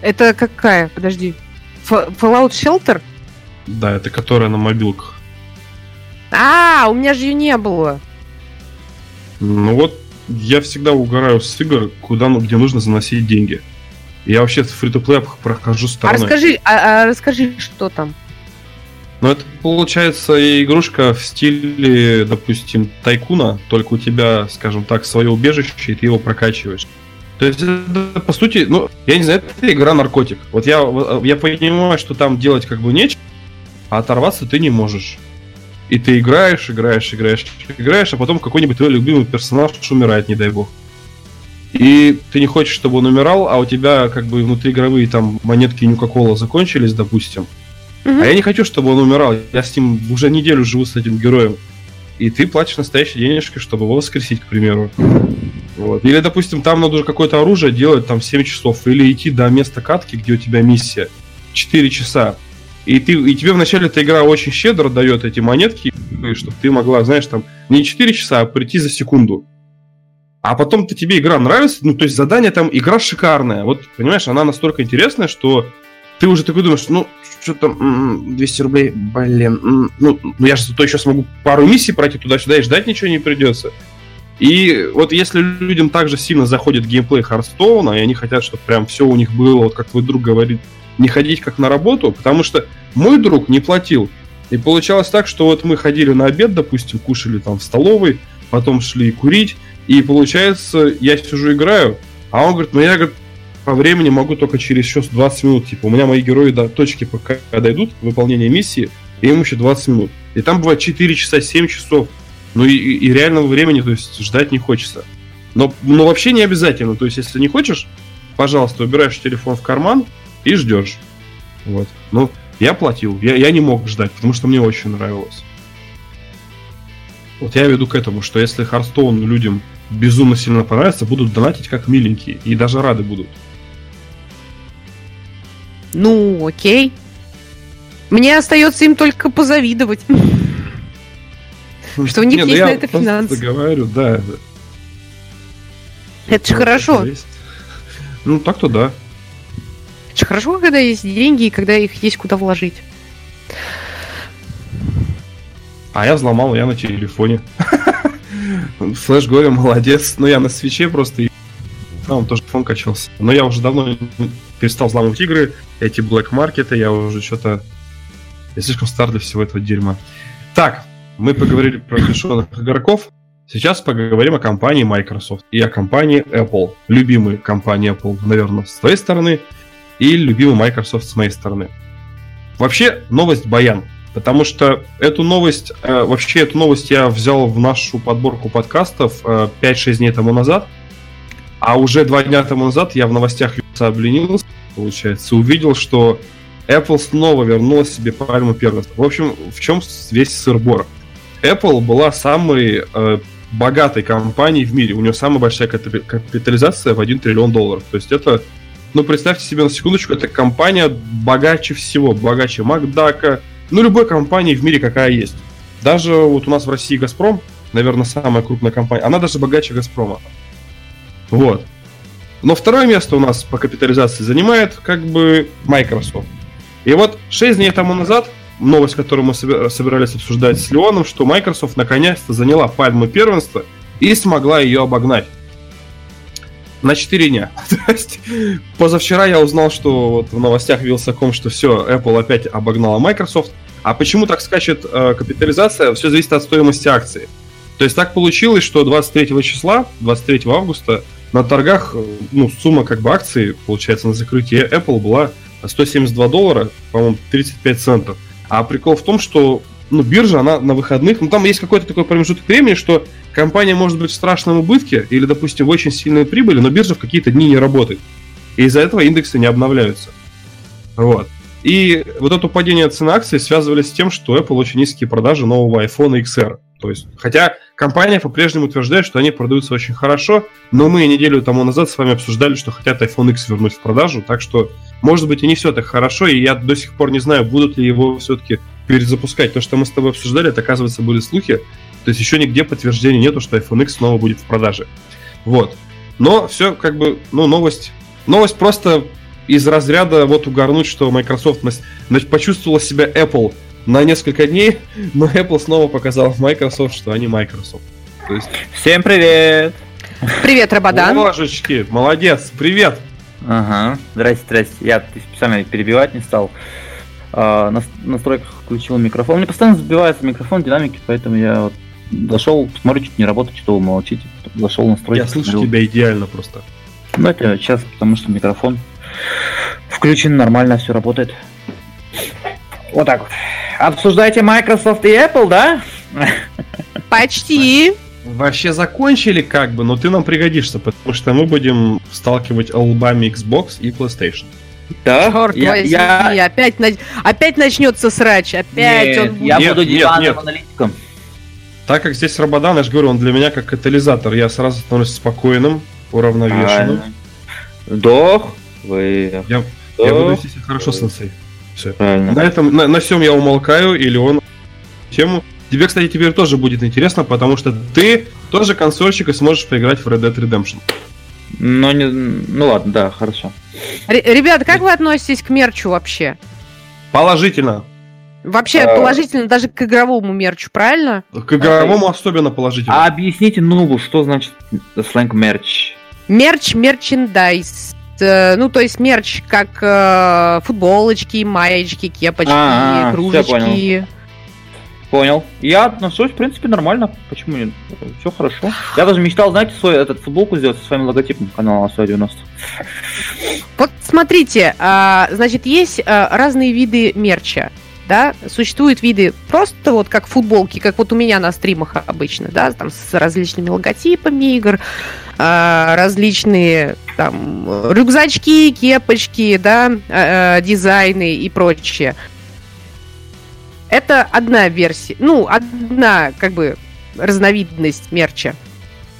Это какая? Подожди. Fallout Shelter? Да, это которая на мобилках. А, у меня же ее не было. Ну вот, я всегда угораю с игр, куда, ну, где нужно заносить деньги. Я вообще в фри то прохожу стороной. А расскажи, а, а расскажи, что там? Ну, это получается игрушка в стиле, допустим, тайкуна, только у тебя, скажем так, свое убежище, и ты его прокачиваешь. То есть, это, по сути, ну, я не знаю, это игра наркотик. Вот я, я понимаю, что там делать как бы нечего, а оторваться ты не можешь. И ты играешь, играешь, играешь, играешь, а потом какой-нибудь твой любимый персонаж умирает, не дай бог. И ты не хочешь, чтобы он умирал, а у тебя как бы внутриигровые там монетки Нюка-Кола закончились, допустим. Mm-hmm. А я не хочу, чтобы он умирал. Я с ним уже неделю живу с этим героем. И ты платишь настоящие денежки, чтобы его воскресить, к примеру. Вот. Или, допустим, там надо уже какое-то оружие делать там 7 часов, или идти до места катки, где у тебя миссия, 4 часа. И, ты, и тебе вначале эта игра очень щедро дает эти монетки, чтобы ты могла, знаешь, там не 4 часа, а прийти за секунду. А потом-то тебе игра нравится, ну, то есть задание там, игра шикарная. Вот, понимаешь, она настолько интересная, что ты уже такой думаешь, ну, что там, 200 рублей, блин, ну, ну я же зато еще смогу пару миссий пройти туда-сюда и ждать ничего не придется. И вот если людям также сильно заходит геймплей Харстоуна, и они хотят, чтобы прям все у них было, вот как твой друг говорит, не ходить как на работу, потому что мой друг не платил. И получалось так, что вот мы ходили на обед, допустим, кушали там в столовой, потом шли курить, и получается, я сижу играю, а он говорит, ну я говорит, по времени могу только через еще 20 минут. Типа, у меня мои герои до точки, пока дойдут, выполнения миссии, и им еще 20 минут. И там бывает 4 часа, 7 часов. Ну и, и реального времени, то есть ждать не хочется. Но, но вообще не обязательно. То есть, если не хочешь, пожалуйста, убираешь телефон в карман и ждешь. Вот. Но я платил. Я, я не мог ждать, потому что мне очень нравилось. Вот я веду к этому, что если Харстоун людям безумно сильно понравится, будут донатить как миленькие. И даже рады будут. Ну, окей. Мне остается им только позавидовать. Что у них ну есть на это финансы. говорю, да. Это же хорошо. Ну, так-то да. Это же хорошо, когда есть деньги и когда их есть куда вложить. А я взломал, я на телефоне. Флэш говорю, молодец. Но я на свече просто там тоже фон качался. Но я уже давно перестал взламывать игры, эти Black Market, я уже что-то... Я слишком стар для всего этого дерьма. Так, мы поговорили про решенных игроков. Сейчас поговорим о компании Microsoft и о компании Apple. Любимые компании Apple, наверное, с твоей стороны, и любимый Microsoft с моей стороны. Вообще, новость Баян. Потому что эту новость, э, вообще эту новость я взял в нашу подборку подкастов э, 5-6 дней тому назад. А уже два дня тому назад я в новостях обленился, получается, увидел, что Apple снова вернула себе пальму первенства. В общем, в чем весь сырбор? Apple была самой э, богатой компанией в мире. У нее самая большая капитализация в 1 триллион долларов. То есть это, ну, представьте себе на секундочку, это компания богаче всего. Богаче Макдака, ну, любой компании в мире, какая есть. Даже вот у нас в России Газпром, наверное, самая крупная компания, она даже богаче Газпрома. Вот. Но второе место у нас по капитализации занимает как бы Microsoft. И вот 6 дней тому назад, новость, которую мы собирались обсуждать с Леоном, что Microsoft наконец-то заняла пальму первенства и смогла ее обогнать. На 4 дня. То есть, позавчера я узнал, что вот в новостях Вилсаком, что все, Apple опять обогнала Microsoft. А почему так скачет э, капитализация? Все зависит от стоимости акции. То есть так получилось, что 23 числа, 23 августа, на торгах, э, ну, сумма как бы акций, получается, на закрытие Apple была 172 доллара, по-моему, 35 центов. А прикол в том, что ну, биржа, она на выходных, ну, там есть какой-то такой промежуток времени, что компания может быть в страшном убытке или, допустим, в очень сильной прибыли, но биржа в какие-то дни не работает. И из-за этого индексы не обновляются. Вот. И вот это падение цены акций связывали с тем, что Apple очень низкие продажи нового iPhone XR. То есть, хотя компания по-прежнему утверждает, что они продаются очень хорошо, но мы неделю тому назад с вами обсуждали, что хотят iPhone X вернуть в продажу, так что, может быть, и не все так хорошо, и я до сих пор не знаю, будут ли его все-таки перезапускать. То, что мы с тобой обсуждали, это, оказывается, были слухи, то есть еще нигде подтверждения нету, что iPhone X снова будет в продаже. Вот. Но все как бы, ну, новость... Новость просто из разряда вот угорнуть, что Microsoft значит, почувствовала себя Apple на несколько дней, но Apple снова показал Microsoft, что они Microsoft. То есть... Всем привет! Привет, Рабадан! Божечки, молодец, привет! Ага, здрасте, здрасте. Я специально перебивать не стал. А, на настройках включил микрофон. Мне постоянно сбивается микрофон динамики, поэтому я вот зашел, смотрю, что не работает, что вы молчите. Зашел настройки. Я слышу смотрю. тебя идеально просто. Ну, это сейчас, потому что микрофон включен, нормально все работает. Вот так вот. Обсуждаете Microsoft и Apple, да? Почти. Вообще закончили как бы, но ты нам пригодишься, потому что мы будем сталкивать лбами Xbox и PlayStation. Да? Черт я, возьми, я... опять, на... опять начнется срач, опять нет, он будет... Я нет, буду диванным аналитиком. Так как здесь Рабадан, я же говорю, он для меня как катализатор, я сразу становлюсь спокойным, уравновешенным. Вдох, вы... Я, я буду вести себя хорошо, сенсей. Все. Правильно. На этом, на, на всем я умолкаю, или он тему. Тебе, кстати, теперь тоже будет интересно, потому что ты тоже консольщик и сможешь поиграть в Red Dead Redemption. Ну, не, ну ладно, да, хорошо. Р- ребята, как вы относитесь к мерчу вообще? Положительно. Вообще а... положительно даже к игровому мерчу, правильно? К игровому а, особенно положительно. А объясните нубу, что значит сленг мерч? Мерч, мерчендайз. Э, ну, то есть мерч, как э, футболочки, маечки, кепочки, А-а-а, кружечки. Понял. Я отношусь, в принципе, нормально. Почему нет? Все хорошо. Я даже мечтал, знаете, свой этот футболку сделать со своим логотипом канала АСО 90. Вот смотрите, а, значит, есть а, разные виды мерча. Да, существуют виды просто вот как футболки, как вот у меня на стримах обычно, да, там с различными логотипами игр, а, различные там рюкзачки, кепочки, да, э, дизайны и прочее. Это одна версия, ну, одна, как бы, разновидность мерча.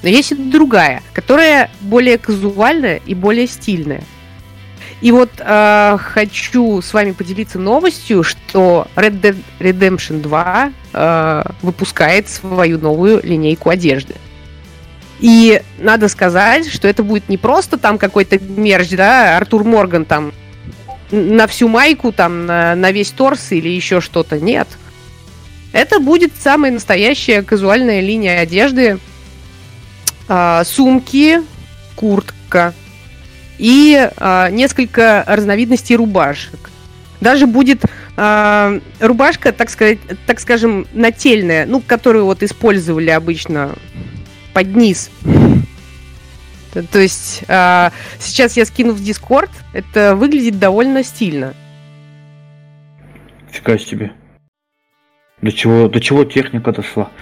Но есть и другая, которая более казуальная и более стильная. И вот э, хочу с вами поделиться новостью, что Red Dead Redemption 2 э, выпускает свою новую линейку одежды. И надо сказать, что это будет не просто там какой-то мерч, да, Артур Морган там на всю майку, там, на, на весь торс или еще что-то. Нет. Это будет самая настоящая казуальная линия одежды. А, сумки, куртка и а, несколько разновидностей рубашек. Даже будет а, рубашка, так сказать, так скажем, нательная, ну, которую вот использовали обычно под низ. То есть а, сейчас я скину в Дискорд, это выглядит довольно стильно. Фига себе. До чего, до чего техника дошла?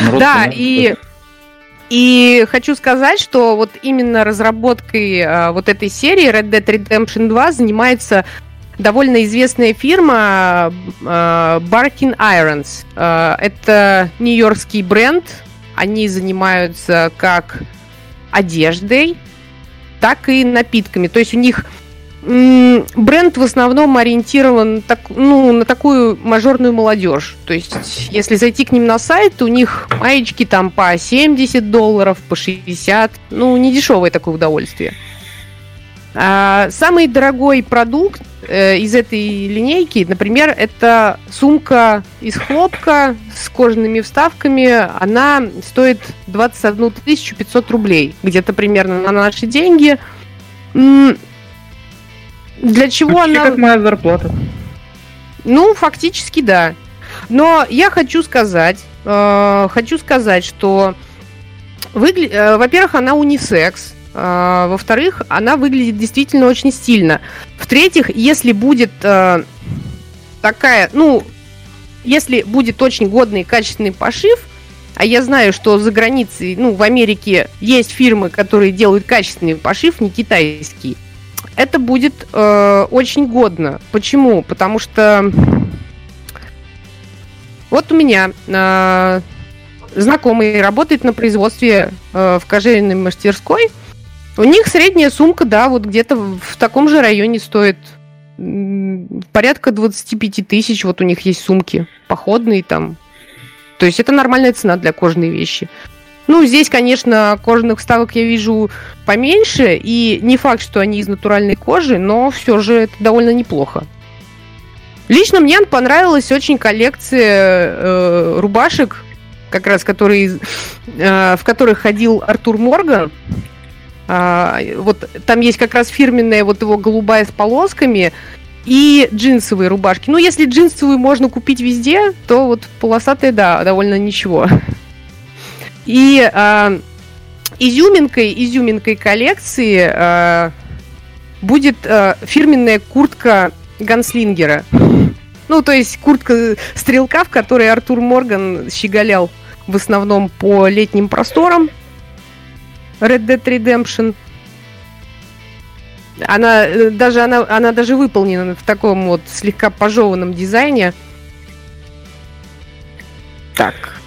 Народ да, и, и хочу сказать, что вот именно разработкой а, вот этой серии Red Dead Redemption 2 занимается довольно известная фирма а, Barkin Irons. А, это нью-йоркский бренд. Они занимаются как одеждой, так и напитками. То есть у них бренд в основном ориентирован так, ну, на такую мажорную молодежь. То есть, если зайти к ним на сайт, у них маечки там по 70 долларов, по 60. Ну, не дешевое такое удовольствие. А, самый дорогой продукт э, из этой линейки, например, это сумка из хлопка с кожаными вставками. Она стоит 21 500 рублей, где-то примерно на наши деньги. Для чего Почти она... как моя зарплата. Ну, фактически, да. Но я хочу сказать, э, хочу сказать, что, выгля... э, во-первых, она унисекс, э, во-вторых, она выглядит действительно очень стильно. В-третьих, если будет э, такая, ну, если будет очень годный и качественный пошив, а я знаю, что за границей, ну, в Америке есть фирмы, которые делают качественный пошив, не китайский это будет э, очень годно. Почему? Потому что вот у меня э, знакомый работает на производстве э, в кожевенной мастерской. У них средняя сумка, да, вот где-то в таком же районе стоит порядка 25 тысяч. Вот у них есть сумки походные там. То есть это нормальная цена для кожаной вещи. Ну, здесь, конечно, кожаных вставок я вижу поменьше, и не факт, что они из натуральной кожи, но все же это довольно неплохо. Лично мне понравилась очень коллекция э, рубашек, как раз которые, э, в которых ходил Артур Морган. А, вот там есть как раз фирменная вот его голубая с полосками и джинсовые рубашки. Ну, если джинсовые можно купить везде, то вот полосатые, да, довольно ничего. И э, изюминкой, изюминкой коллекции э, будет э, фирменная куртка Ганслингера. Ну, то есть куртка стрелка, в которой Артур Морган щеголял в основном по летним просторам. Red Dead Redemption. Она э, даже, она, она даже выполнена в таком вот слегка пожеванном дизайне. Так,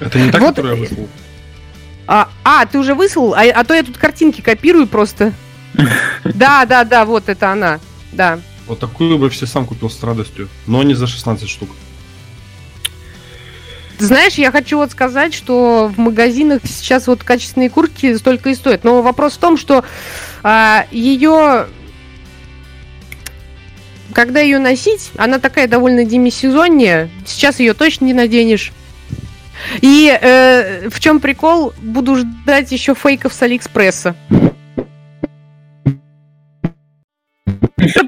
это не та, вот... которую я выслал. А, а, ты уже выслал? А, а то я тут картинки копирую просто. Да, да, да, вот это она. Да. Вот такую бы все сам купил с радостью, но не за 16 штук. Знаешь, я хочу вот сказать, что в магазинах сейчас вот качественные куртки столько и стоят. Но вопрос в том, что а, ее когда ее носить, она такая довольно демисезонняя. Сейчас ее точно не наденешь. И э, в чем прикол? Буду ждать еще фейков с Алиэкспресса.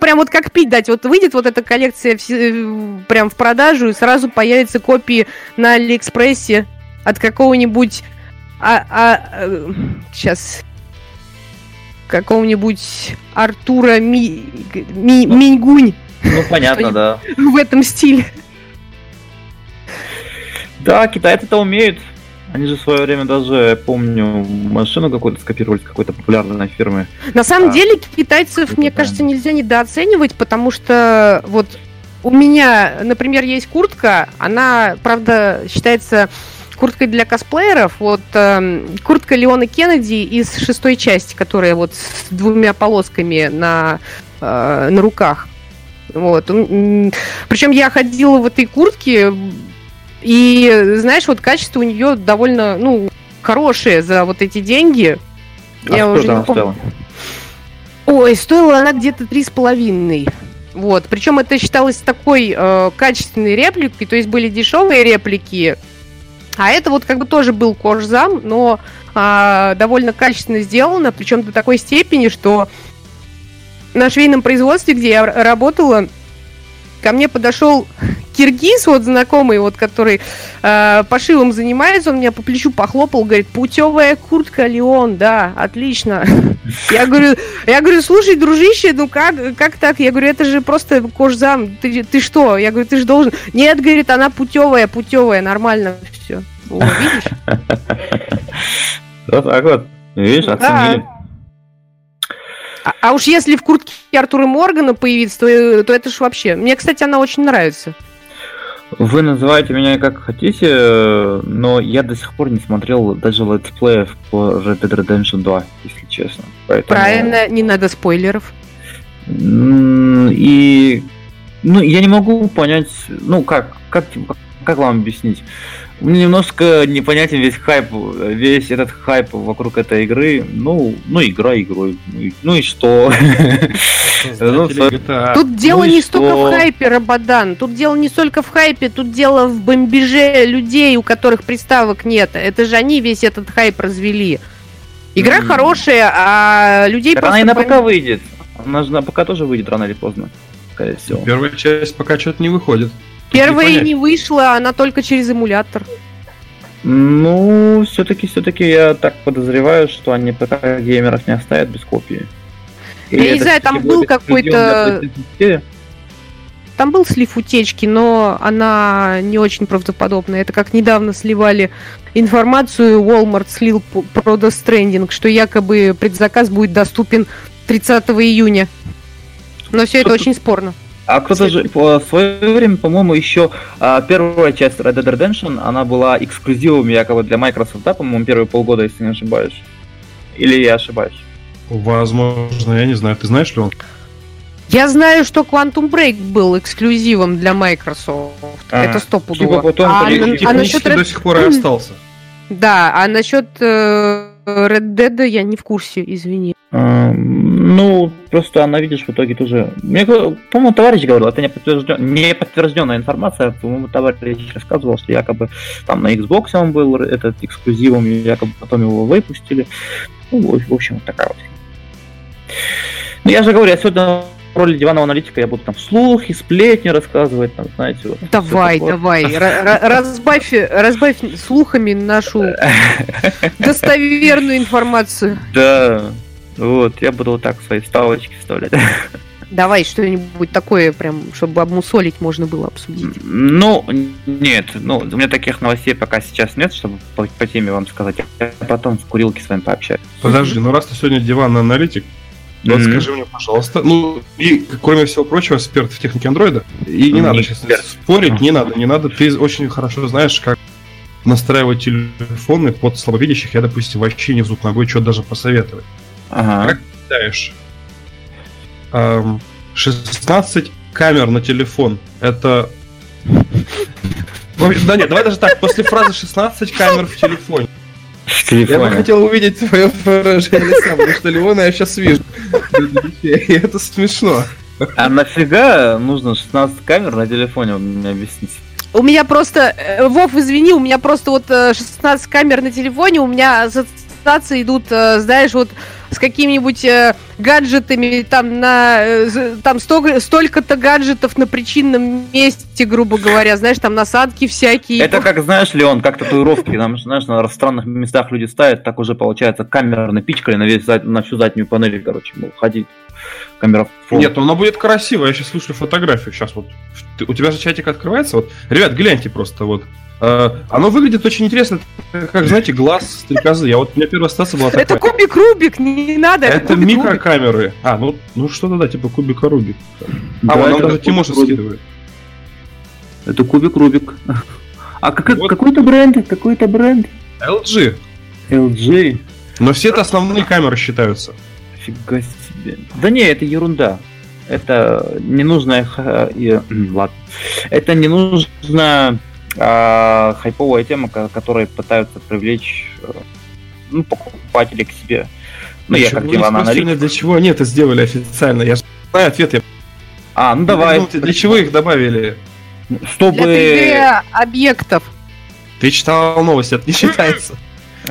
Прям вот как пить дать. Вот выйдет вот эта коллекция в, прям в продажу, и сразу появятся копии на Алиэкспрессе от какого-нибудь... А, а, сейчас... Какого-нибудь Артура Ми, Ми, ну, Миньгунь. Ну, понятно, да. В этом стиле. Да, китайцы это умеют. Они же в свое время даже, помню, машину какую-то скопировали с какой-то популярной фирмы. На самом а, деле китайцев, мне кажется, нельзя недооценивать, потому что вот у меня, например, есть куртка, она, правда, считается курткой для косплееров. Вот э, куртка Леона Кеннеди из шестой части, которая вот с двумя полосками на, э, на руках. Вот. Причем я ходила в этой куртке и, знаешь, вот качество у нее довольно, ну, хорошее за вот эти деньги. А Я уже не помню. Ой, стоила она где-то три с половиной. Вот. Причем это считалось такой э, качественной репликой, то есть были дешевые реплики, а это вот как бы тоже был кожзам, но э, довольно качественно сделано, причем до такой степени, что на швейном производстве, где я работала, ко мне подошел киргиз, вот знакомый, вот который э, пошивом занимается, он меня по плечу похлопал, говорит, путевая куртка Леон, да, отлично. Я говорю, я говорю, слушай, дружище, ну как, как так? Я говорю, это же просто кожзам, ты, ты что? Я говорю, ты же должен. Нет, говорит, она путевая, путевая, нормально все. О, видишь? Вот так вот. Видишь, оценили. А, а уж если в куртке Артура Моргана появится, то, то это ж вообще. Мне, кстати, она очень нравится. Вы называете меня как хотите, но я до сих пор не смотрел даже летсплеев по Red Dead Redemption 2, если честно. Поэтому... Правильно, не надо спойлеров. И ну, я не могу понять, ну как, как, как вам объяснить? Мне немножко непонятен весь хайп, весь этот хайп вокруг этой игры. Ну, ну игра игрой. Ну и что? Ну, тут дело ну не столько в хайпе, Рабадан. Тут дело не столько в хайпе, тут дело в бомбеже людей, у которых приставок нет. Это же они весь этот хайп развели. Игра хорошая, а людей просто... Она и на ПК выйдет. Она же на ПК тоже выйдет рано или поздно. Скорее всего. Первая часть пока что-то не выходит. Первая не, не вышла, она только через эмулятор. Ну, все-таки, все-таки я так подозреваю, что они ПК геймеров не оставят без копии. Или я не знаю, там был какой-то... Там был слив утечки, но она не очень правдоподобная. Это как недавно сливали информацию, Walmart слил про Death Stranding, что якобы предзаказ будет доступен 30 июня. Но все это очень спорно. А кто-то же в свое время, по-моему, еще а, первая часть Red Dead Redemption, она была эксклюзивом якобы для Microsoft, да, по-моему, первые полгода, если не ошибаюсь. Или я ошибаюсь? Возможно, я не знаю. Ты знаешь ли он? Я знаю, что Quantum Break был эксклюзивом для Microsoft. А, Это стопудово. Типа потом а, а насчет Red... до сих пор и остался. Да, а насчет э, Red Dead я не в курсе, извини. А, ну, просто она, видишь, в итоге тоже... Мне, по-моему, товарищ говорил, это не, подтвержден... не подтвержденная информация, по-моему, товарищ рассказывал, что якобы там на Xbox он был этот эксклюзивом, якобы потом его выпустили. Ну, в общем, такая вот. Ну, я же говорю, я сегодня в роли диванного аналитика я буду там слухи, сплетни рассказывать, там, знаете. Вот, давай, давай, разбавь, разбавь слухами нашу достоверную информацию. Да, вот, я буду вот так свои ставочки вставлять. Давай что-нибудь такое, прям, чтобы обмусолить можно было обсудить. Ну, нет, ну, у меня таких новостей пока сейчас нет, чтобы по, по теме вам сказать. Я потом в курилке с вами пообщаюсь. Подожди, ну раз ты сегодня диванный аналитик, вот mm-hmm. скажи мне, пожалуйста, ну и кроме всего прочего, эксперт в технике андроида, и не mm-hmm. надо сейчас спорить, mm-hmm. не надо, не надо, ты очень хорошо знаешь, как настраивать телефоны под слабовидящих, я, допустим, вообще не звук ногой, что даже посоветовать. Ага. Как считаешь, 16 камер на телефон, это... Да нет, давай даже так, после фразы 16 камер в телефоне. В телефоне. Я бы хотел увидеть твое выражение сам, потому что Леона я сейчас вижу. И это смешно. А нафига нужно 16 камер на телефоне, вы мне объясните? У меня просто, э, Вов, извини, у меня просто вот 16 э, камер на телефоне, у меня ассоциации идут, э, знаешь, вот с какими-нибудь э, гаджетами, там, на, э, там столько, столько-то гаджетов на причинном месте, грубо говоря, знаешь, там насадки всякие. Это как, знаешь, Леон, как татуировки, там, знаешь, на странных местах люди ставят, так уже получается камера напичкали на, весь, на всю заднюю панель, короче, мол, ходить камера. Нет, ну она будет красивая. Я сейчас слушаю фотографию. Сейчас вот. У тебя же чатик открывается. Вот. Ребят, гляньте просто вот. Uh, оно выглядит очень интересно, как, знаете, глаз стрекозы. Я вот, у меня первая стация была такая. Это кубик Рубик, не надо. Это микрокамеры. А, ну, ну что-то да, типа кубика Рубик. Да, а, вон нам даже Тимоша скидывает. Это кубик Рубик. А как, вот. какой-то бренд? Какой-то бренд? LG. LG. Но все это основные камеры считаются. Фига себе. Да не, это ерунда. Это ненужная... Ладно. Это не а, хайповая тема, которая пытаются привлечь э, ну, покупателей к себе. Ну, я как диван аналитик. Для чего они это сделали официально? Я знаю ответ. Я... А, ну давай. Ну, Для чего их добавили? Чтобы... Для 3D-объектов. Ты читал новости, это не считается.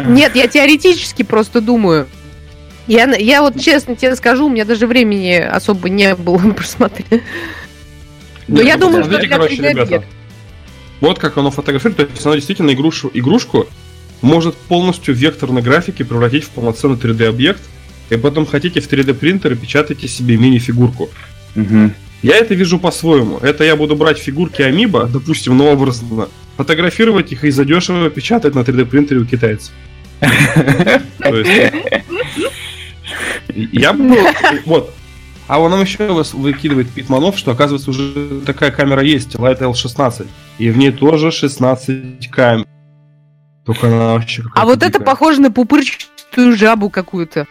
Нет, я теоретически просто думаю. Я, я вот честно тебе скажу, у меня даже времени особо не было просмотреть. Но я ну, думаю, что для короче, 3D ребята, Вот как оно фотографирует, то есть оно действительно игрушу, игрушку может полностью в векторной графике превратить в полноценный 3D-объект, и потом хотите в 3D принтер и печатаете себе мини-фигурку. Мгм. Я это вижу по-своему. Это я буду брать фигурки Амиба, допустим, ну образно, фотографировать их и задешево печатать на 3D принтере у китайцев. Я бы... Вот. А он нам еще выкидывает Питманов, что оказывается уже такая камера есть, Light L16. И в ней тоже 16 камер. Только она вообще какая-то А вот это похоже на пупырчатую жабу какую-то.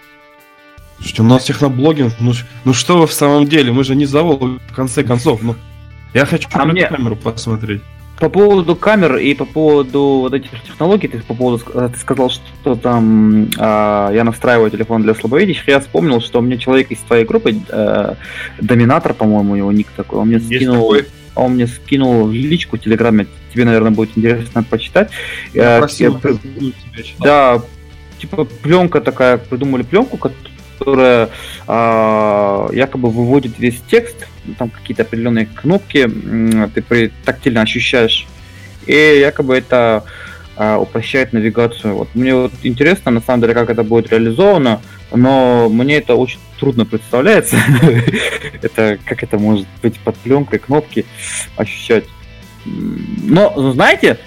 Слушайте, у нас техноблогинг, ну, ну что вы в самом деле, мы же не завод, в конце концов, ну. Я хочу А на мне- камеру посмотреть. По поводу камер и по поводу вот этих технологий, ты по поводу ты сказал, что там а, я настраиваю телефон для слабовидящих. Я вспомнил, что мне человек из твоей группы, э, Доминатор, по-моему, его ник такой, он мне Есть скинул, такой. он мне скинул в личку в Телеграме. Тебе, наверное, будет интересно почитать. Э, Просил, я тебя читал. Да, типа пленка такая, придумали пленку, которая а, якобы выводит весь текст, ну, там какие-то определенные кнопки, ты при- тактильно ощущаешь, и якобы это а, упрощает навигацию. Вот мне вот интересно, на самом деле, как это будет реализовано, но мне это очень трудно представляется. это как это может быть под пленкой кнопки ощущать. Но знаете,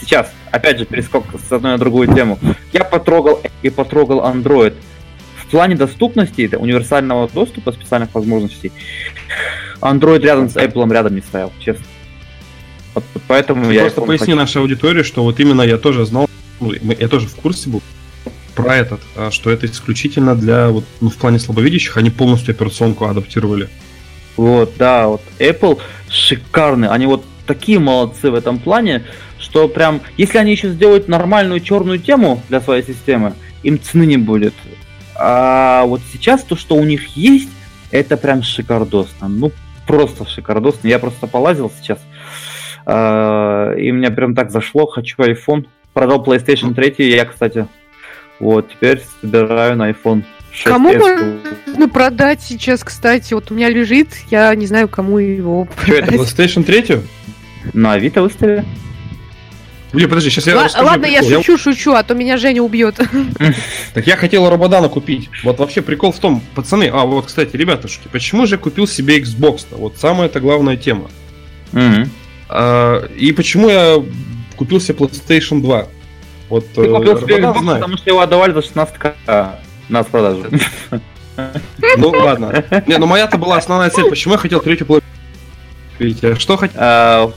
сейчас, опять же, перескок с одной на другую тему. Я потрогал и потрогал Android. В плане доступности, это универсального доступа, специальных возможностей, Android рядом с Apple рядом не стоял, честно. Вот поэтому я Просто поясни хочу. нашей аудитории, что вот именно я тоже знал, ну, я тоже в курсе был про этот, а, что это исключительно для, вот, ну, в плане слабовидящих, они полностью операционку адаптировали. Вот, да, вот Apple шикарный. Они вот такие молодцы в этом плане, что прям, если они еще сделают нормальную черную тему для своей системы, им цены не будет. А вот сейчас то, что у них есть, это прям шикардосно. Ну, просто шикардосно. Я просто полазил сейчас, а, и мне прям так зашло. Хочу iPhone. Продал PlayStation 3, я, кстати. Вот, теперь собираю на iPhone 6s. Кому можно продать сейчас, кстати? Вот у меня лежит, я не знаю, кому его Что это, продать. PlayStation 3? На Авито выставили. Блин, подожди, сейчас я Ла- расскажу Ладно, я прикол. шучу, шучу, а то меня Женя убьет. Так я хотел Рободана купить. Вот вообще прикол в том, пацаны, а вот, кстати, ребятушки, почему же я купил себе Xbox-то? Вот самая это главная тема. Мгм. А, и почему я купил себе PlayStation 2? Вот Ты э, купил себе Xbox, знает. потому что его отдавали за 16к на продажу. Ну ладно. Не, ну моя-то была основная цель. Почему я хотел третью? Видите, а что хотел?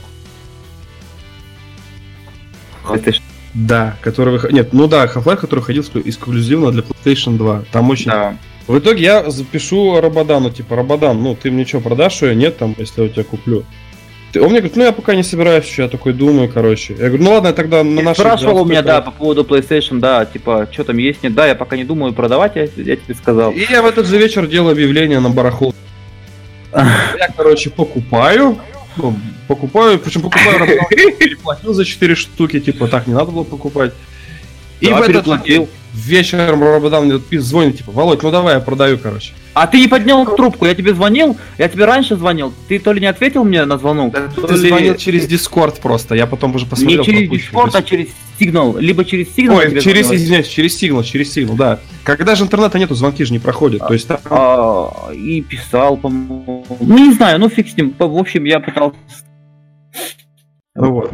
PlayStation, Да, который выход- Нет, ну да, Half-Life, который ходил ск- эксклюзивно для PlayStation 2. Там очень... да. В итоге я запишу Рободану, типа, Рободан, ну ты мне что, продашь ее? Нет, там, если я у тебя куплю. Он мне говорит, ну я пока не собираюсь еще, я такой думаю, короче. Я говорю, ну ладно, я тогда на наш... спрашивал у меня, да, по поводу PlayStation, да, типа, что там есть, нет, да, я пока не думаю продавать, я, я тебе сказал. И я в этот же вечер делаю объявление на барахол. Я, короче, покупаю. Ну, покупаю, причем покупаю переплатил за 4 штуки, типа, так не надо было покупать. И Да, в этот переплатил. Вечером Рободан мне тут звонит, типа, Володь, ну давай, я продаю, короче. А ты не поднял трубку, я тебе звонил, я тебе раньше звонил, ты то ли не ответил мне на звонок, то Ты ли- звонил через Дискорд просто, я потом уже посмотрел. не через. Discord, а через Signal, либо через Signal. я Ой, через, звонил. извиняюсь, через сигнал, через сигнал, да. Когда же интернета нету, звонки же не проходят. То есть там... А, и писал, по-моему. Ну, не знаю, ну фиг с ним. В общем, я пытался... Ну вот.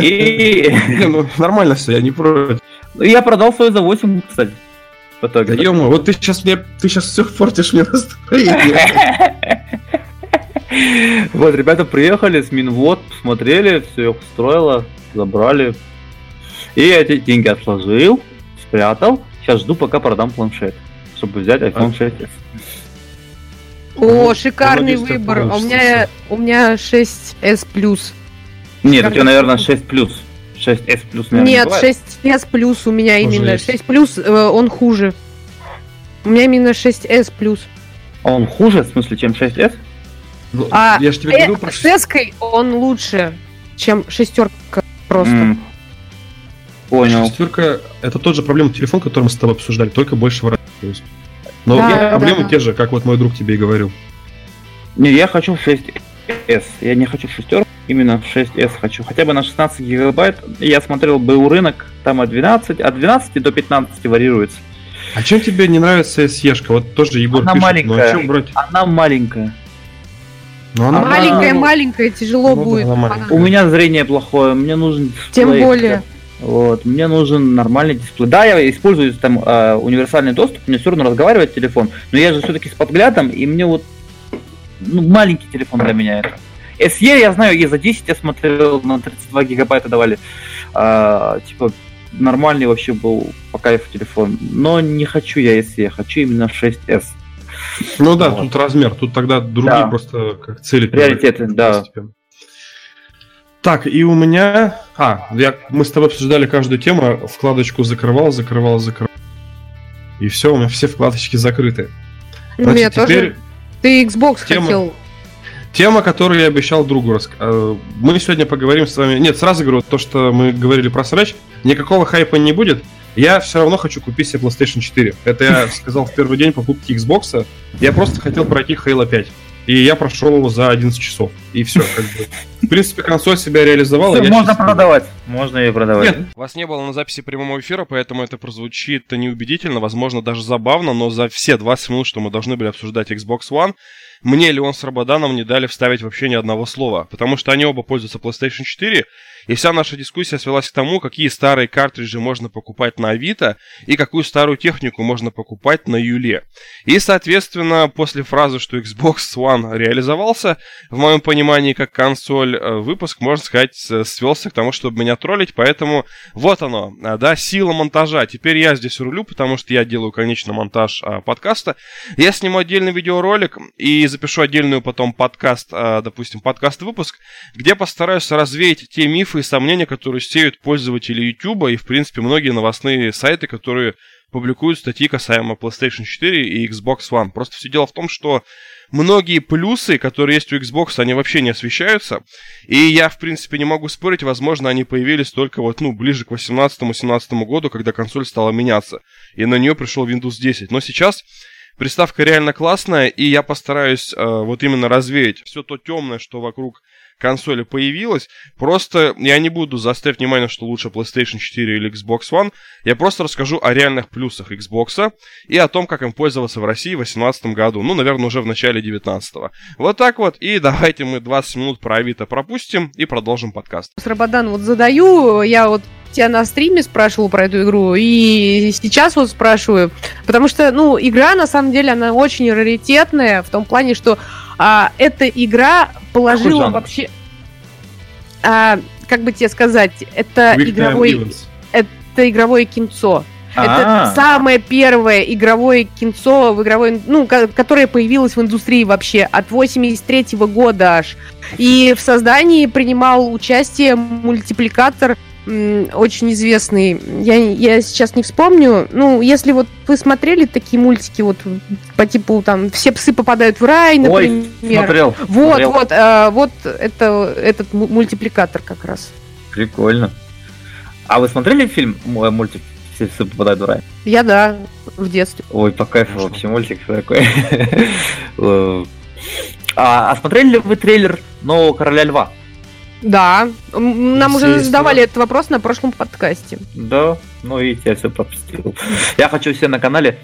И ну нормально все, я не против. Я продал свою за 8, кстати. В Да итоге. ё вот ты сейчас мне, ты сейчас все портишь мне настроение. Вот, ребята приехали с Минвод, посмотрели, все их устроило, забрали. И я эти деньги отложил, спрятал. Сейчас жду, пока продам планшет, чтобы взять iPhone 6s. О, шикарный надеюсь, так выбор. А У меня, у меня 6S плюс. Нет, у тебя, наверное, 6 плюс. 6s плюс, наверное, не Нет, бывает. 6S плюс у меня Тоже именно. есть. 6 плюс, э, он хуже. У меня именно 6S плюс. А он хуже, в смысле, чем 6s? Ну, а я же тебе говорил про... с S он лучше, чем шестерка просто. Mm. Понял. Шестерка это тот же проблемный телефон, который мы с тобой обсуждали, только больше в Но да, проблемы да. те же, как вот мой друг тебе и говорил. Не, я хочу 6S. Я не хочу шестерку, именно 6S хочу. Хотя бы на 16 гигабайт. Я смотрел был рынок, там от 12, от 12 до 15 варьируется. А чем тебе не нравится SE? Вот тоже Егор она пишет, маленькая. ну а чем брать? Она маленькая. Но она маленькая, она... маленькая, тяжело ну, будет. Она... У меня зрение плохое, мне нужен Тем более. Вот, мне нужен нормальный дисплей. Да, я использую там э, универсальный доступ, мне все равно разговаривает телефон, но я же все-таки с подглядом, и мне вот ну, маленький телефон для меня это. SE, я знаю, и за 10 я смотрел, на 32 гигабайта давали. А, типа, нормальный вообще был по кайфу телефон. Но не хочу я SE, хочу именно 6S. Ну да, вот. тут размер, тут тогда другие да. просто как цели. Приоритеты, да. Так, и у меня... А, я, мы с тобой обсуждали каждую тему, вкладочку закрывал, закрывал, закрывал. И все, у меня все вкладочки закрыты. Ну, Значит, я теперь... тоже. Ты Xbox тема... хотел Тема, которую я обещал другу рассказать. Э, мы сегодня поговорим с вами... Нет, сразу говорю, то, что мы говорили про срач, никакого хайпа не будет. Я все равно хочу купить себе PlayStation 4. Это я сказал в первый день покупки Xbox. Я просто хотел пройти Halo 5. И я прошел его за 11 часов. И все, как бы. В принципе, консоль себя реализовала. Все, можно продавать. Можно ее продавать. Нет, вас не было на записи прямого эфира, поэтому это прозвучит неубедительно, возможно, даже забавно, но за все 20 минут, что мы должны были обсуждать Xbox One, мне Леон с Рабаданом не дали вставить вообще ни одного слова, потому что они оба пользуются PlayStation 4, и вся наша дискуссия свелась к тому, какие старые картриджи можно покупать на Авито и какую старую технику можно покупать на Юле. И, соответственно, после фразы, что Xbox One реализовался, в моем понимании, как консоль, э, выпуск, можно сказать, свелся к тому, чтобы меня троллить, поэтому вот оно, э, да, сила монтажа. Теперь я здесь рулю, потому что я делаю, конечно, монтаж а, подкаста. Я сниму отдельный видеоролик и запишу отдельную потом подкаст, допустим, подкаст-выпуск, где постараюсь развеять те мифы, мифы и сомнения, которые сеют пользователи YouTube и, в принципе, многие новостные сайты, которые публикуют статьи касаемо PlayStation 4 и Xbox One. Просто все дело в том, что многие плюсы, которые есть у Xbox, они вообще не освещаются. И я, в принципе, не могу спорить, возможно, они появились только вот, ну, ближе к 18-17 году, когда консоль стала меняться. И на нее пришел Windows 10. Но сейчас приставка реально классная, и я постараюсь э, вот именно развеять все то темное, что вокруг консоли появилась. Просто я не буду заострять внимание, что лучше PlayStation 4 или Xbox One. Я просто расскажу о реальных плюсах Xbox и о том, как им пользоваться в России в 2018 году. Ну, наверное, уже в начале 19 -го. Вот так вот. И давайте мы 20 минут про Авито пропустим и продолжим подкаст. Рабадан, вот задаю, я вот тебя на стриме спрашивал про эту игру, и сейчас вот спрашиваю, потому что, ну, игра, на самом деле, она очень раритетная, в том плане, что а, эта игра положила вообще... А, как бы тебе сказать, это игровой... Это игровое кинцо. Это А-а-а. самое первое игровое кинцо в игровой, ну, которое появилось в индустрии вообще от 83 -го года аж. И в создании принимал участие мультипликатор очень известный. Я, я сейчас не вспомню. Ну, если вот вы смотрели такие мультики, вот по типу там все псы попадают в рай, например. Ой, смотрел. Вот, смотрел. вот, а, вот это этот мультипликатор как раз. Прикольно. А вы смотрели фильм мультик все псы попадают в рай? Я да, в детстве. Ой, по кайфу вообще мультик такой. а, а смотрели ли вы трейлер нового короля льва? Да, нам уже задавали этот вопрос на прошлом подкасте. Да, ну видите, я все пропустил. Я хочу все на канале.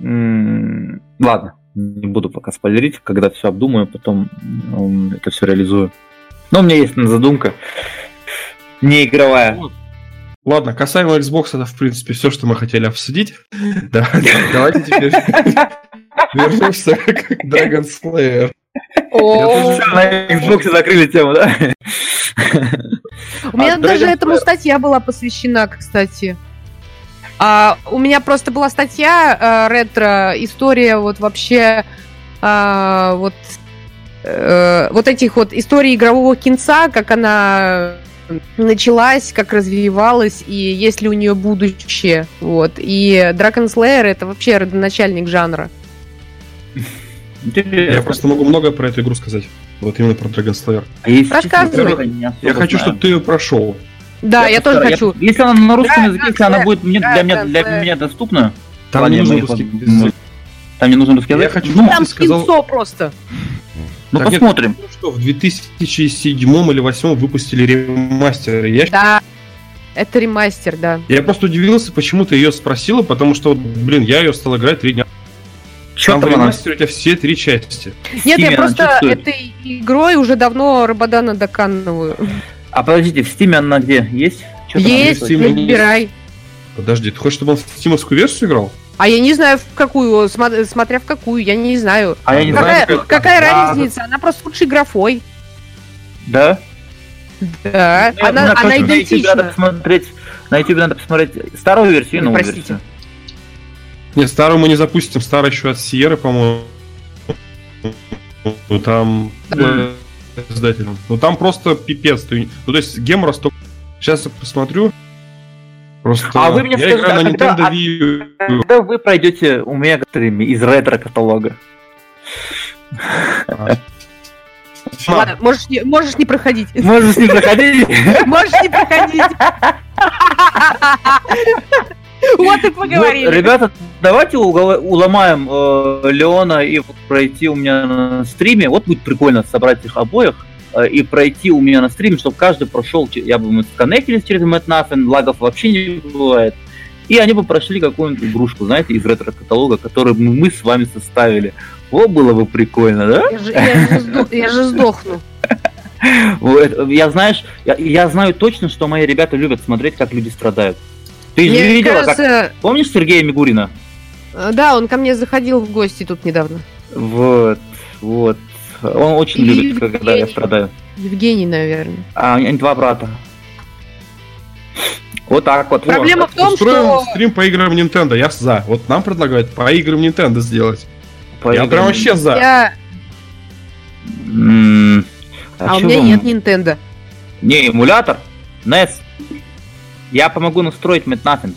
Ладно, не буду пока спойлерить, когда все обдумаю, потом это все реализую. Но у меня есть задумка. Не игровая. Ладно, касаемо Xbox, это в принципе все, что мы хотели обсудить. Давайте теперь вернемся к Dragon Slayer. На Xbox закрыли тему, да? У меня а даже этому статья была посвящена, кстати. А, у меня просто была статья а, ретро, история вот вообще а, вот а, вот этих вот историй игрового кинца, как она началась, как развивалась, и есть ли у нее будущее. Вот. И Dragon Slayer это вообще родоначальник жанра. Я просто могу много про эту игру сказать. Вот именно про Dragon Slayer. А Рассказывай. особо Я хочу, чтобы ты ее прошел. Да, я, тоже постараюсь. хочу. Если она на русском Да, языке, да, если она да, будет мне- да, для меня да, для да. меня доступна, Там не нужен русский язык. там не нужен русский Я язык. хочу, Ну, Там сказал, кинцо просто. ну Так нет. посмотрим. ну что, в 2007 или 2008 выпустили ремастер. Я, Да. Это ремастер, да. я просто удивился, почему ты ее спросила, потому что, блин, я ее стал играть три дня. Что Там в она? ремастере у тебя все три части. Нет, я Steam она просто этой игрой уже давно Рабадана доканываю. А подождите, в Стиме она где? Есть? Там Есть? Steam выбирай. Подожди, ты хочешь, чтобы он в стимовскую версию играл? А я не знаю, в какую, смо- смотря в какую, я не знаю. А я не какая знаю, как- какая Да. разница? Она просто лучшей графой. Да? Да, Ну, я- она, на- она короче, На YouTube надо идентична. посмотреть, на YouTube надо посмотреть старую версию и новую простите. версию. Нет, старую мы не запустим, старая еще от Сиеры, по-моему. Ну, Там Да. издателем. Ну там просто пипец. Ты... Ну то есть гемора столько. Сейчас я посмотрю. Просто А вы мне я скажите, играю а на когда- Nintendo а- Wii. Когда вы пройдете у меня из ретро-каталога? Ладно, можешь не, можешь не проходить. Можешь не проходить? Можешь не проходить. Вот и поговорили. ребята, давайте уломаем э, Леона и пройти у меня на стриме. Вот будет прикольно собрать их обоих э, и пройти у меня на стриме, чтобы каждый прошел. Я бы мы сконнектились через Mad Nothing, лагов вообще не бывает. И они бы прошли какую-нибудь игрушку, знаете, из ретро-каталога, которую мы мы с вами составили. О, было бы прикольно, да? Я же, я же сдох- я же сдохну. Я знаешь, я, я знаю точно, что мои ребята любят смотреть, как люди страдают. Ты же Мне видела, как... кажется, Помнишь Сергея Мигурина? э, да, он ко мне заходил в гости тут недавно. Вот, вот. Он очень любит, когда я Евгений. страдаю. Евгений, наверное. А они два брата. Вот так вот. Проблема в том, Устроим что... стрим по играм Nintendo. Я за. Вот нам предлагают по играм Nintendo сделать. Вот, Я прям вообще за. Я... М, А у чё меня вам? нет Nintendo. Не, эмулятор. NES. Я помогу настроить Nothing.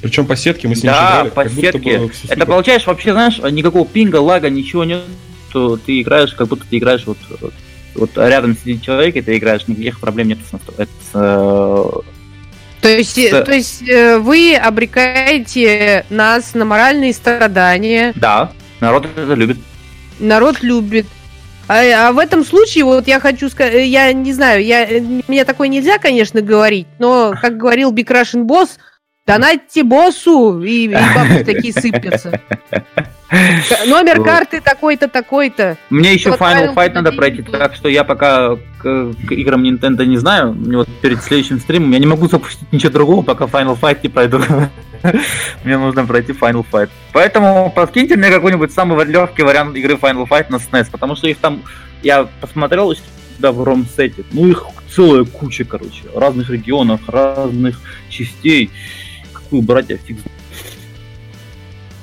Причем по сетке мы с ним Да, читали. по сетке. Это получаешь вообще, знаешь, никакого пинга, лага, ничего нет. То ты играешь, как будто ты играешь вот, вот, вот рядом сидит человек, и ты играешь, никаких проблем нет с настро- это с, э, То есть, Да. то есть э, вы обрекаете нас на моральные страдания. Да, народ это любит. Народ любит. А, а в этом случае, вот я хочу сказать, я не знаю, я, э, мне такое нельзя, конечно, говорить, но, как говорил Big Russian Boss, донатьте боссу, и, и бабки такие сыпятся. Номер карты такой-то, такой-то. Мне еще Final Fight надо пройти, так что я пока к, играм Nintendo не знаю. Мне вот перед следующим стримом я не могу запустить ничего другого, пока Final Fight не пройду. Мне нужно пройти Final Fight. Поэтому подкиньте мне какой-нибудь самый легкий вариант игры Final Fight на SNES, потому что их там, я посмотрел да, в ромсете, ну их целая куча, короче, разных регионов, разных частей. Какую брать, я фиг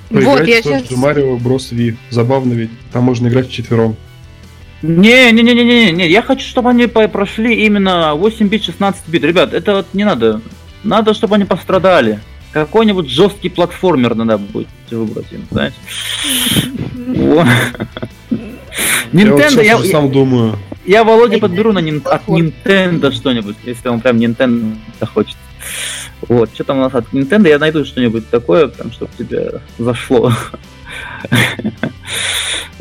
знает. Вот, я сейчас... в Mario Bros. Wii. Забавно ведь. Там можно играть вчетвером. Не, не, не, не, не, не, я хочу, чтобы они прошли именно 8 бит, 16 бит. Ребят, это вот не надо. Надо, чтобы они пострадали. Какой-нибудь жесткий платформер надо будет выбрать им, знаете. О. Я вот Nintendo, я, сам думаю. я Володе подберу на от. Nintendo что-нибудь, если он прям Nintendo хочет. Вот, что там у нас от Nintendo, я найду что-нибудь такое, прям, чтобы тебе зашло.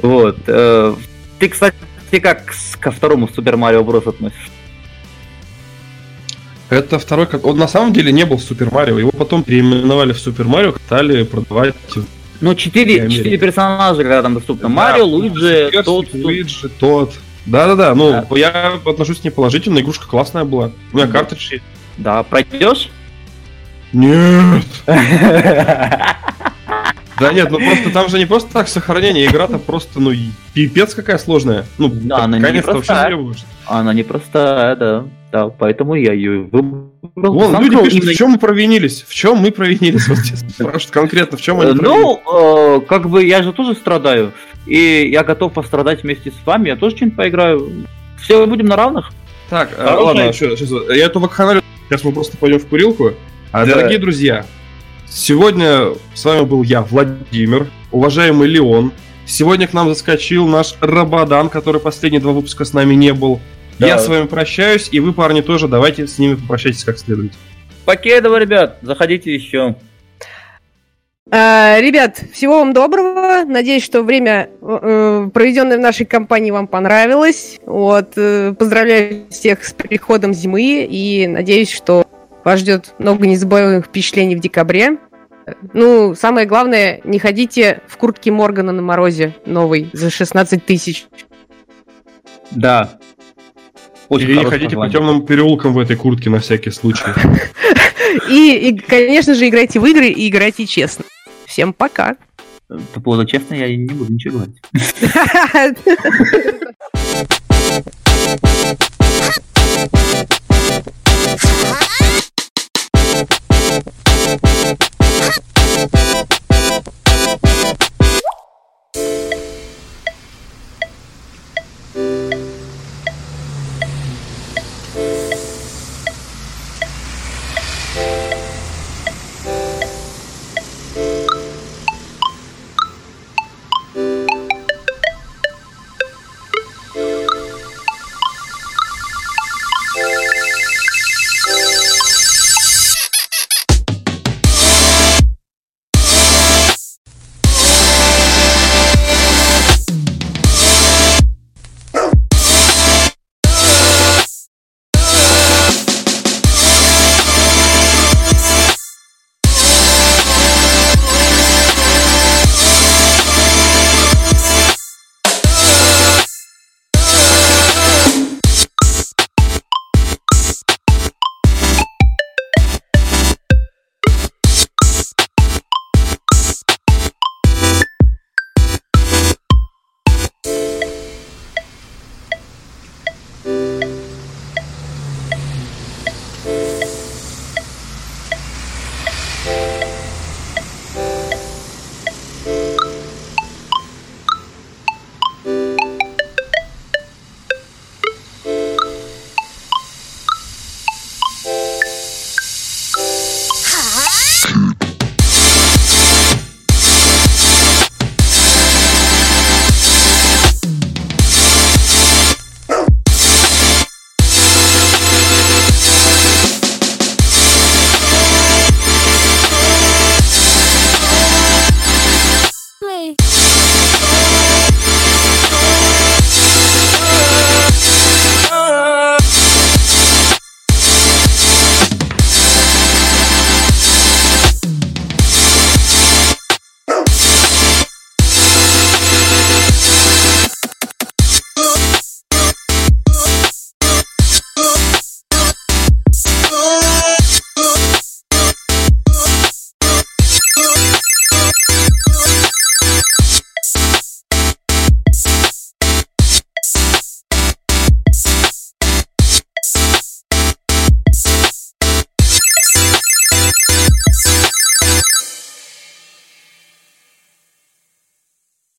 Вот. э, Ты, кстати, как ко второму Super Mario Bros. относишься? Это второй, как он на самом деле не был Супер Марио, его потом переименовали в Супер Марио, стали продавать Ну, четыре, четыре персонажа, когда там доступно. Марио, Луиджи, тот, Луиджи, тот. Да-да-да, ну, Да. я отношусь к ней положительно, игрушка классная была. У меня Да. картридж есть. Да, пройдешь? Нет! Да нет, ну просто там же не просто так сохранение, игра-то просто, ну, пипец какая сложная. Ну, Да, она вообще непростая. требуешь. Она непростая, да. Да, поэтому я ее выбрал. Вон, Сам люди пишут, именно- в чем мы провинились? В чем мы провинились? Вот спрашивают конкретно, в чем они Э, провинились? Ну, как бы я же тоже страдаю. И я готов пострадать вместе с вами. Я тоже что-нибудь поиграю. Все будем на равных. Так, э, ладно, я эту вакханалию, сейчас мы просто пойдем в курилку. А, Да. Дорогие друзья, сегодня с вами был я, Владимир, уважаемый Леон, Сегодня к нам заскочил наш Рабадан, который последние два выпуска с нами не был. Да. Я с вами прощаюсь, и вы, парни, тоже давайте с ними попрощайтесь как следует. Покедово, ребят, заходите еще. А, ребят, всего вам доброго. Надеюсь, что время, э, проведенное в нашей компании, вам понравилось. Вот, э, поздравляю всех с приходом зимы и надеюсь, что вас ждет много незабываемых впечатлений в декабре. Ну, самое главное, не ходите в куртке Моргана на морозе новый за 16 тысяч. Да. Очень Или не ходите по темным переулкам в этой куртке на всякий случай. И, и, конечно же, играйте в игры и играйте честно. Всем пока. По поводу честно я не буду ничего говорить.